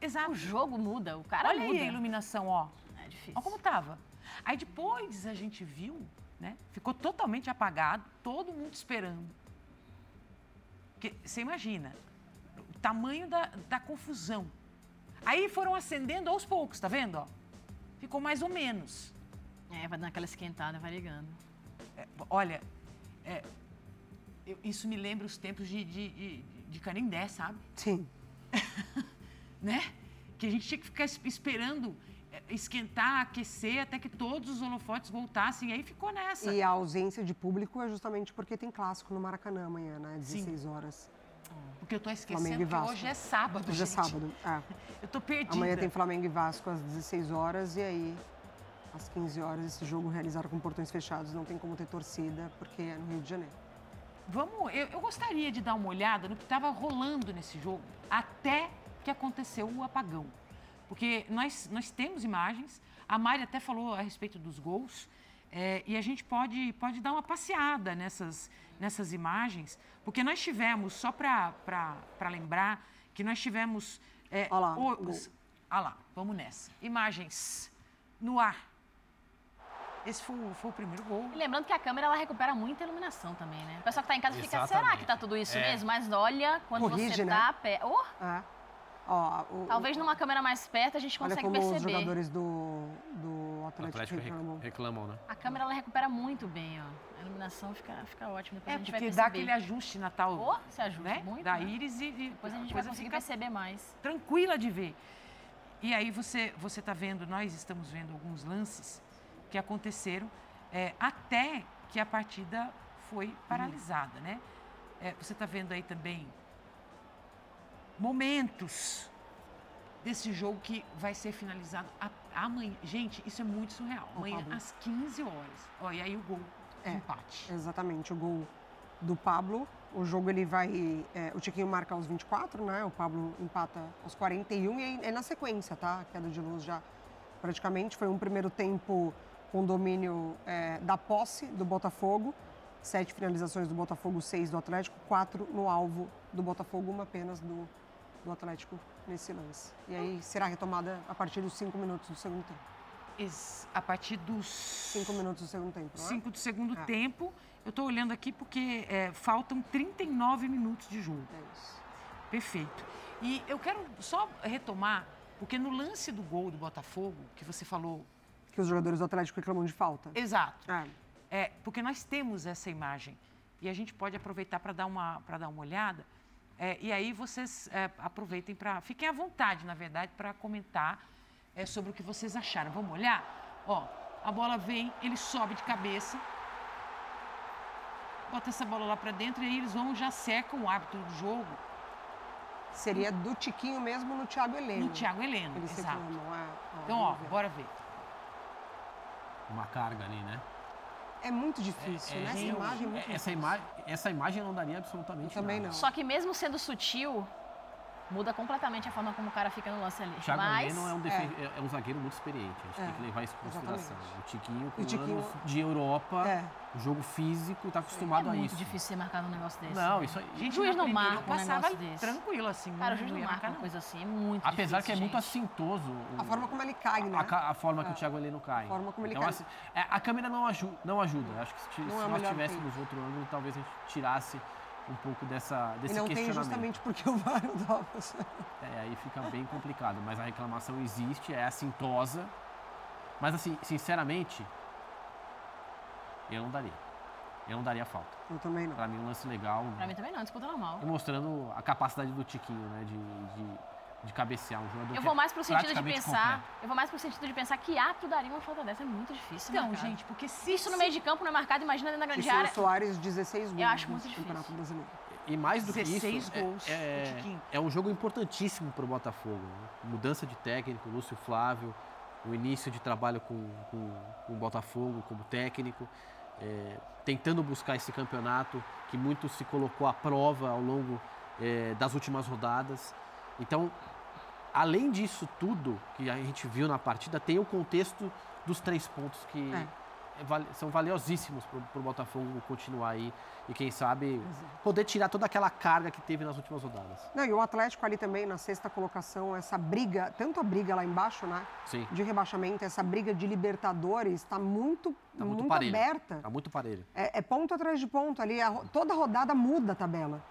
Exato. O jogo muda, o cara olha muda. Olha aí a iluminação, ó. Difícil. Olha como tava. Aí depois a gente viu, né? Ficou totalmente apagado, todo mundo esperando. Porque você imagina o tamanho da, da confusão. Aí foram acendendo aos poucos, tá vendo? Ó? Ficou mais ou menos. É, vai dando aquela esquentada, vai ligando. É, olha, é, eu, isso me lembra os tempos de, de, de, de Canindé, sabe? Sim. né? Que a gente tinha que ficar esperando esquentar, aquecer, até que todos os holofotes voltassem. E aí ficou nessa. E a ausência de público é justamente porque tem clássico no Maracanã amanhã, né? 16 Sim. horas. Porque eu tô esquecendo que hoje é sábado, Hoje é gente. é sábado, é. Eu tô perdida. Amanhã tem Flamengo e Vasco às 16 horas e aí às 15 horas esse jogo realizado com portões fechados não tem como ter torcida porque é no Rio de Janeiro. Vamos, eu, eu gostaria de dar uma olhada no que estava rolando nesse jogo até que aconteceu o apagão. Porque nós, nós temos imagens, a Mari até falou a respeito dos gols, é, e a gente pode, pode dar uma passeada nessas, nessas imagens, porque nós tivemos, só para lembrar, que nós tivemos. É, Olha lá. Os, olha lá, vamos nessa. Imagens no ar. Esse foi, foi, o primeiro gol. E lembrando que a câmera ela recupera muita iluminação também, né? O pessoal que está em casa Exatamente. fica, será que está tudo isso é. mesmo? Mas olha, quando Corrige, você tá né? pé. Oh! É. Ó, o, Talvez numa câmera mais perto a gente consegue como perceber. os jogadores do, do Atlético, Atlético reclamam. reclamam, né? A câmera ela recupera muito bem, ó. A iluminação fica, fica ótima. Depois é, a gente porque vai dá aquele ajuste na tal... Oh, se ajusta né? muito, Da né? íris e, e... Depois a gente vai conseguir perceber mais. Tranquila de ver. E aí você você está vendo, nós estamos vendo alguns lances que aconteceram é, até que a partida foi paralisada, né? É, você está vendo aí também momentos desse jogo que vai ser finalizado amanhã. Gente, isso é muito surreal. Amanhã, às 15 horas. Ó, e aí o gol é, empate. Exatamente, o gol do Pablo. O jogo ele vai. É, o Tiquinho marca aos 24, né? O Pablo empata aos 41 e é na sequência, tá? A queda de luz já praticamente. Foi um primeiro tempo com domínio é, da posse do Botafogo. Sete finalizações do Botafogo, seis do Atlético, quatro no alvo do Botafogo, uma apenas do, do Atlético nesse lance. E aí será retomada a partir dos cinco minutos do segundo tempo. A partir dos. Cinco minutos do segundo tempo. Não é? Cinco do segundo é. tempo. Eu estou olhando aqui porque é, faltam 39 minutos de jogo. É isso. Perfeito. E eu quero só retomar, porque no lance do gol do Botafogo, que você falou. Que os jogadores do Atlético reclamam de falta. Exato. É. é porque nós temos essa imagem. E a gente pode aproveitar para dar, uma, dar uma olhada. É, e aí vocês é, aproveitem para. Fiquem à vontade, na verdade, para comentar é, sobre o que vocês acharam. Vamos olhar? Ó, a bola vem, ele sobe de cabeça, bota essa bola lá para dentro e aí eles vão já secam o árbitro do jogo. Seria do Tiquinho mesmo no Thiago Heleno. No Thiago Heleno, Eles exato. é, então, ó, bora ver. Uma carga ali, né? É muito difícil, é, é, né? Essa imagem é muito essa, imagem, essa imagem não daria absolutamente Eu também nada. não. Só que mesmo sendo sutil, muda completamente a forma como o cara fica no lance ali. Thiago Mas... não é um, defen... é. é um zagueiro muito experiente, a gente é. tem que levar isso em consideração. Exatamente. O Tiquinho, com o Tiquinho... anos de Europa, é. jogo físico, está acostumado é a isso. É muito difícil ser marcado um negócio desse. Não, né? isso aí... Gente, o juiz não marca um negócio desse. tranquilo, assim. Cara, o juiz não marca uma coisa assim, é muito Apesar difícil, que é gente. muito assintoso. O... A forma como ele cai, né? A, a forma que o Thiago Heleno cai. A forma como ele então, cai. Assim, é, a câmera não, aju não ajuda. Acho que se, se é nós tivéssemos outro ângulo, talvez a gente tirasse um pouco dessa, desse e não tem justamente porque o VAR não dá É, aí fica bem complicado. Mas a reclamação existe, é assintosa. Mas, assim, sinceramente, eu não daria. Eu não daria falta. Eu também não. Pra mim, um lance legal. Pra mim também não, disputa normal. E mostrando a capacidade do Tiquinho, né? De, de, de cabecear um jogador Eu vou mais pro é sentido de pensar. Completo. Eu vou mais pro sentido de pensar que ato daria uma falta dessa. É muito difícil. Não, marcar. gente, porque se isso no meio de campo não é marcado, imagina dentro da grande e área. O Soares 16 gols. Eu acho muito difícil. Campeonato Brasileiro. E mais do que 16 isso, gols. É, é, é, um jogo importantíssimo para o Botafogo. Né? Mudança de técnico, Lúcio Flávio. o início de trabalho com, com, com o Botafogo como técnico, é, tentando buscar esse campeonato que muito se colocou à prova ao longo é, das últimas rodadas. Então, além disso tudo que a gente viu na partida, tem o contexto dos três pontos que é. é são valiosíssimos para o Botafogo continuar aí e quem sabe poder tirar toda aquela carga que teve nas últimas rodadas. Não, e o Atlético ali também na sexta colocação, essa briga, tanto a briga lá embaixo, né? Sim. De rebaixamento, essa briga de Libertadores está muito, tá muito, muito aberta. Está muito parelho. É, é, ponto atrás de ponto ali, a, toda rodada muda a tabela.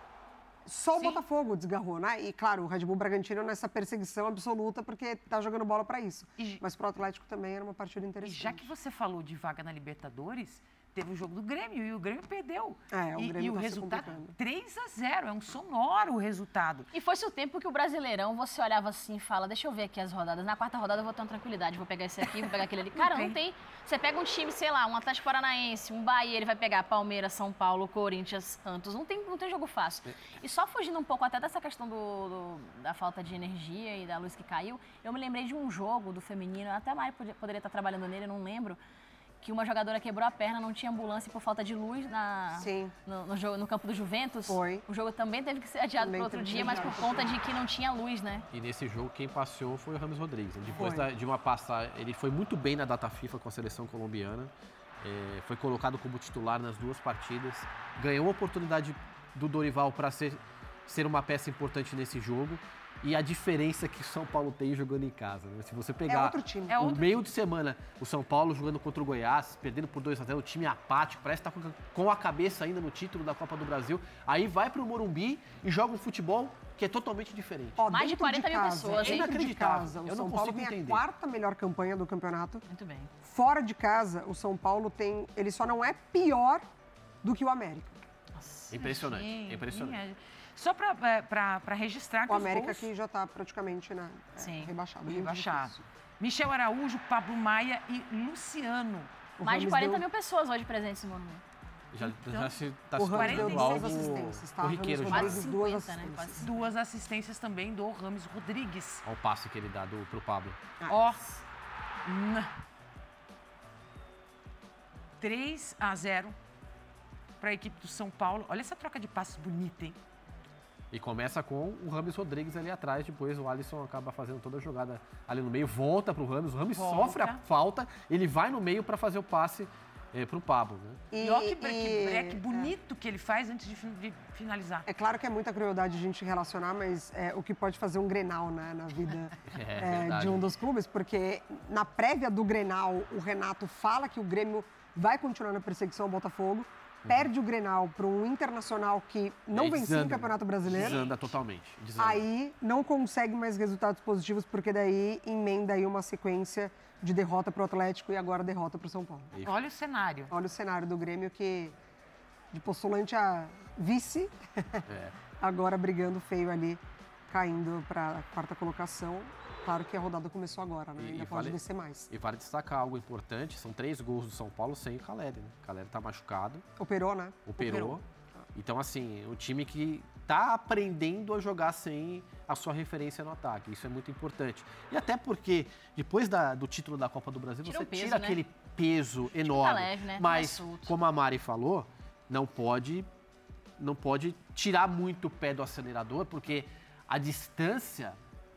Só o Sim. Botafogo desgarrou, né? E claro, o Red Bull Bragantino nessa perseguição absoluta porque tá jogando bola para isso. E, Mas pro Atlético também era uma partida interessante. E já que você falou de vaga na Libertadores, teve o jogo do Grêmio e o Grêmio perdeu. É, o e, Grêmio e o tá resultado 3 a 0, é um sonoro o resultado. E foi-se o tempo que o Brasileirão você olhava assim e fala, deixa eu ver aqui as rodadas. Na quarta rodada eu vou ter uma tranquilidade, vou pegar esse aqui, vou pegar aquele ali. Cara, não tem. Você pega um time, sei lá, um Atlético Paranaense, um Bahia, ele vai pegar Palmeiras, São Paulo, Corinthians, Santos. Não tem, não tem jogo fácil. E só fugindo um pouco até dessa questão do, do, da falta de energia e da luz que caiu, eu me lembrei de um jogo do feminino, até a Mari poderia estar trabalhando nele, não lembro que uma jogadora quebrou a perna, não tinha ambulância por falta de luz na, no, no, jogo, no campo do Juventus. Foi. O jogo também teve que ser adiado para outro dia, mas por conta de que não tinha luz, né? E nesse jogo quem passeou foi o Ramos Rodrigues. Depois da, de uma passagem, ele foi muito bem na data FIFA com a seleção colombiana. É, foi colocado como titular nas duas partidas. Ganhou a oportunidade do Dorival para ser, ser uma peça importante nesse jogo e a diferença que o São Paulo tem jogando em casa. Né? Se você pegar é outro time. É outro meio time. de semana, o São Paulo jogando contra o Goiás, perdendo por 2 a 0 o time apático, parece estar tá com a cabeça ainda no título da Copa do Brasil. Aí vai para o Morumbi e joga um futebol que é totalmente diferente. Ó, Mais de 40 de mil pessoas, é inacreditável. o Eu São Paulo tem entender. a quarta melhor campanha do campeonato. Muito bem. Fora de casa, o São Paulo tem. Ele só não é pior do que o América. Nossa, impressionante, gente, impressionante. Só para é, registrar que O América gols... que já está praticamente né, é, rebaixado. Rebaixado. Michel Araújo, Pablo Maia e Luciano. O Mais de 40 deu... mil pessoas hoje presentes no Morumbi. Já, então, já se está se tornando algo assistências, tá? corriqueiro. Quase 50, duas assistências. Né? Duas assistências também do Rames Rodrigues. Olha o passe que ele dá para o Pablo. Ah. Ó. 3 a 0 para a equipe do São Paulo. Olha essa troca de passos bonita, hein? E começa com o Rames Rodrigues ali atrás, depois o Alisson acaba fazendo toda a jogada ali no meio, volta para o Rames, o Rames sofre a falta, ele vai no meio para fazer o passe é, para o Pablo. Né? E, e olha que break, break bonito é. que ele faz antes de, de, finalizar. É claro que é muita crueldade a gente relacionar, mas é o que pode fazer um Grenal né, na vida é, é, de um dos clubes, porque na prévia do Grenal, o Renato fala que o Grêmio vai continuar na perseguição ao Botafogo, perde o Grenal para um Internacional que não vencia o Campeonato Brasileiro. Desanda totalmente. Desanda. Aí não consegue mais resultados positivos, porque daí emenda aí uma sequência de derrota para o Atlético e agora derrota para o São Paulo. Olha o cenário. Olha o cenário do Grêmio que, de postulante a vice, é. agora brigando feio ali, caindo para a quarta colocação. Claro que a rodada começou agora, né? E, Ainda e pode vale, descer mais. E vale destacar algo importante: são três gols do São Paulo sem o Caleri, né? O Caleri tá machucado. Operou, né? Operou. Operou. Então, assim, o time que tá aprendendo a jogar sem a sua referência no ataque. Isso é muito importante. E até porque, depois da, do título da Copa do Brasil, tira você peso, tira né? aquele peso enorme. Tá leve, né? Mas, como a Mari falou, não pode, não pode tirar muito o pé do acelerador, porque a distância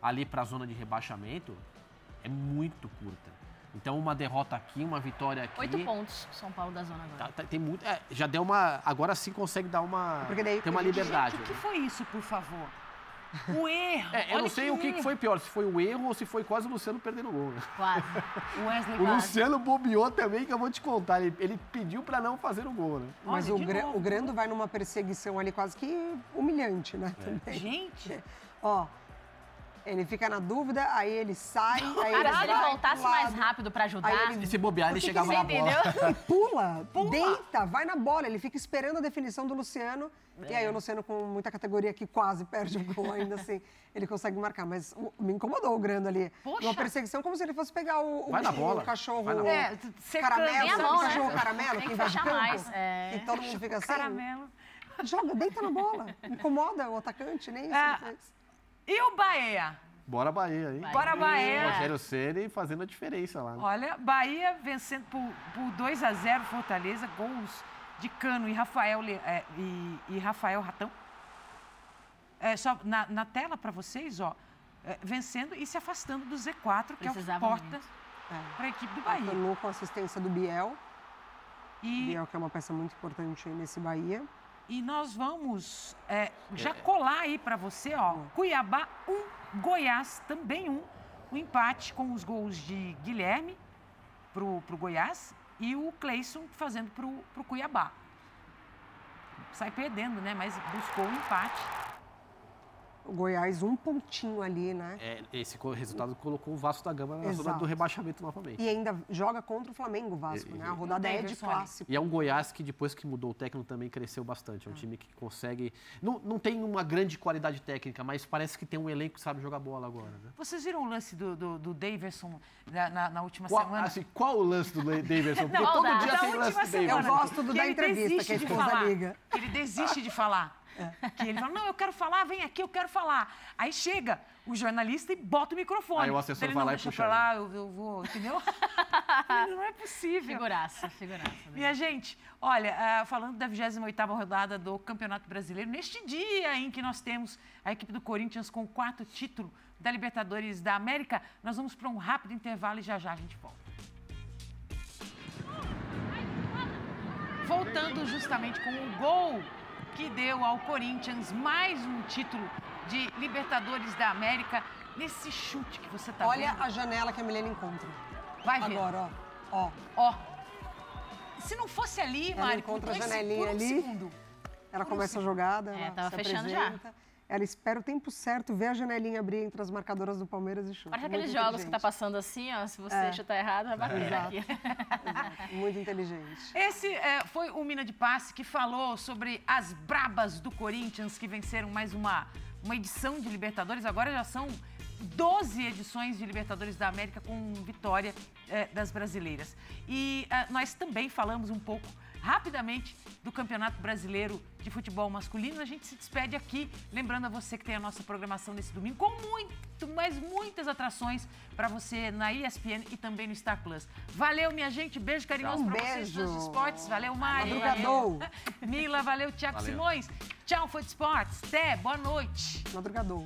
ali para a zona de rebaixamento é muito curta. Então, uma derrota aqui, uma vitória aqui. Oito pontos, São Paulo da zona agora. Tá, tá, tem muito, é, já deu uma. Agora sim consegue dar uma. Porque daí, tem uma liberdade. o que foi isso, por favor? O erro. É, eu não sei o que, que, foi pior, se foi o erro ou se foi quase o Luciano perdendo o gol. Né? Quase. O Wesley O Luciano bobeou também, que eu vou te contar. Ele, ele pediu para não fazer o gol, né? Mas Olha, o, o Grando vai numa perseguição ali quase que humilhante, né? É. Gente. Ó, ele fica na dúvida, aí ele sai. Aí Cara, ele se ele voltasse mais rápido para ajudar. Ele... E se bobear, ele chegava na bola. Ele pula, pula, deita, vai na bola. Ele fica esperando a definição do Luciano. É. E aí o Luciano, com muita categoria que quase perde o gol, ainda assim, ele consegue marcar. Mas me incomodou o Grando ali. Poxa. Uma perseguição como se ele fosse pegar o, vai o, na bola. o cachorro. Vai na bola. É, caramelo, sabe mão, o cachorro né? caramelo Tem que vai de campo. Mais. É. E todo mundo fica assim. Caramelo. Joga, deita na bola. Incomoda o atacante, nem isso ah, E o Bahia? Bora Bahia, hein? Bora Bahia. Rogério Ceni fazendo a diferença lá. Né? Olha, Bahia vencendo por, por 2 a 0 Fortaleza, gols de Cano e Rafael, é, e, e, Rafael Ratão. É, só na, na tela para vocês, ó, é, vencendo e se afastando do Z4, que é o porta é. para a equipe do Bahia. Tornou com assistência do Biel. E... Biel, que é uma peça muito importante nesse Bahia. E nós vamos é, já é. colar aí para você, ó, Cuiabá 1, um, Goiás também 1. Um, o empate com os gols de Guilherme pro, pro Goiás e o Cleison fazendo pro, pro Cuiabá. Sai perdendo, né? Mas buscou o um empate o Goiás um pontinho ali, né? É, esse resultado colocou o Vasco da Gama na Exato. zona do rebaixamento novamente. E ainda joga contra o Flamengo, o Vasco, e, né? A rodada é de clássico. E é um Goiás que depois que mudou o técnico também cresceu bastante. É um ah. time que consegue... Não, não tem uma grande qualidade técnica, mas parece que tem um elenco que sabe jogar bola agora, né? Vocês viram o lance do, do, do Daverson na, na, na última qual, semana? Assim, qual o lance do Daverson? Porque não, todo dia tem lance do Daverson. Eu gosto do da entrevista que a esposa liga. Ele desiste de falar. É. Que ele fala, não, eu quero falar, vem aqui, eu quero falar. Aí chega o jornalista e bota o microfone. Aí o assessor ele, vai lá e puxa. lá, eu, eu vou, entendeu? não é possível. Figuraça, figuraça. Né? Minha gente, olha, uh, falando da 28ª rodada do Campeonato Brasileiro, neste dia em que nós temos a equipe do Corinthians com o quarto título da Libertadores da América, nós vamos para um rápido intervalo e já já a gente volta. Voltando justamente com o gol que deu ao Corinthians mais um título de Libertadores da América nesse chute que você está vendo. Olha a janela que a Milena encontra. Vai ver. Agora, ó. Ó. Se não fosse ali, ela Mari, encontra a janelinha um ali. Segundo, ela começa um a jogada. É, tava fechando apresenta. já. Ela espera o tempo certo, vê a janelinha abrir entre as marcadoras do Palmeiras e chuta. Parece aqueles jogos que tá passando assim, ó. Se você é. chutar errado, vai bater Exato. aqui. Exato. Muito inteligente. Esse é, foi o Mina de Passe que falou sobre as brabas do Corinthians que venceram mais uma, uma edição de Libertadores. Agora já são 12 edições de Libertadores da América com vitória é, das brasileiras. E é, nós também falamos um pouco rapidamente do Campeonato Brasileiro de Futebol Masculino. A gente se despede aqui, lembrando a você que tem a nossa programação nesse domingo com muito, mas muitas atrações para você na ESPN e também no Star Plus. Valeu, minha gente. Beijo carinhoso um para vocês dos esportes. Valeu, Mari. Madrugador. Mila, valeu, Tiago Simões. Tchau, Foot Esportes. Até, boa noite. Madrugador.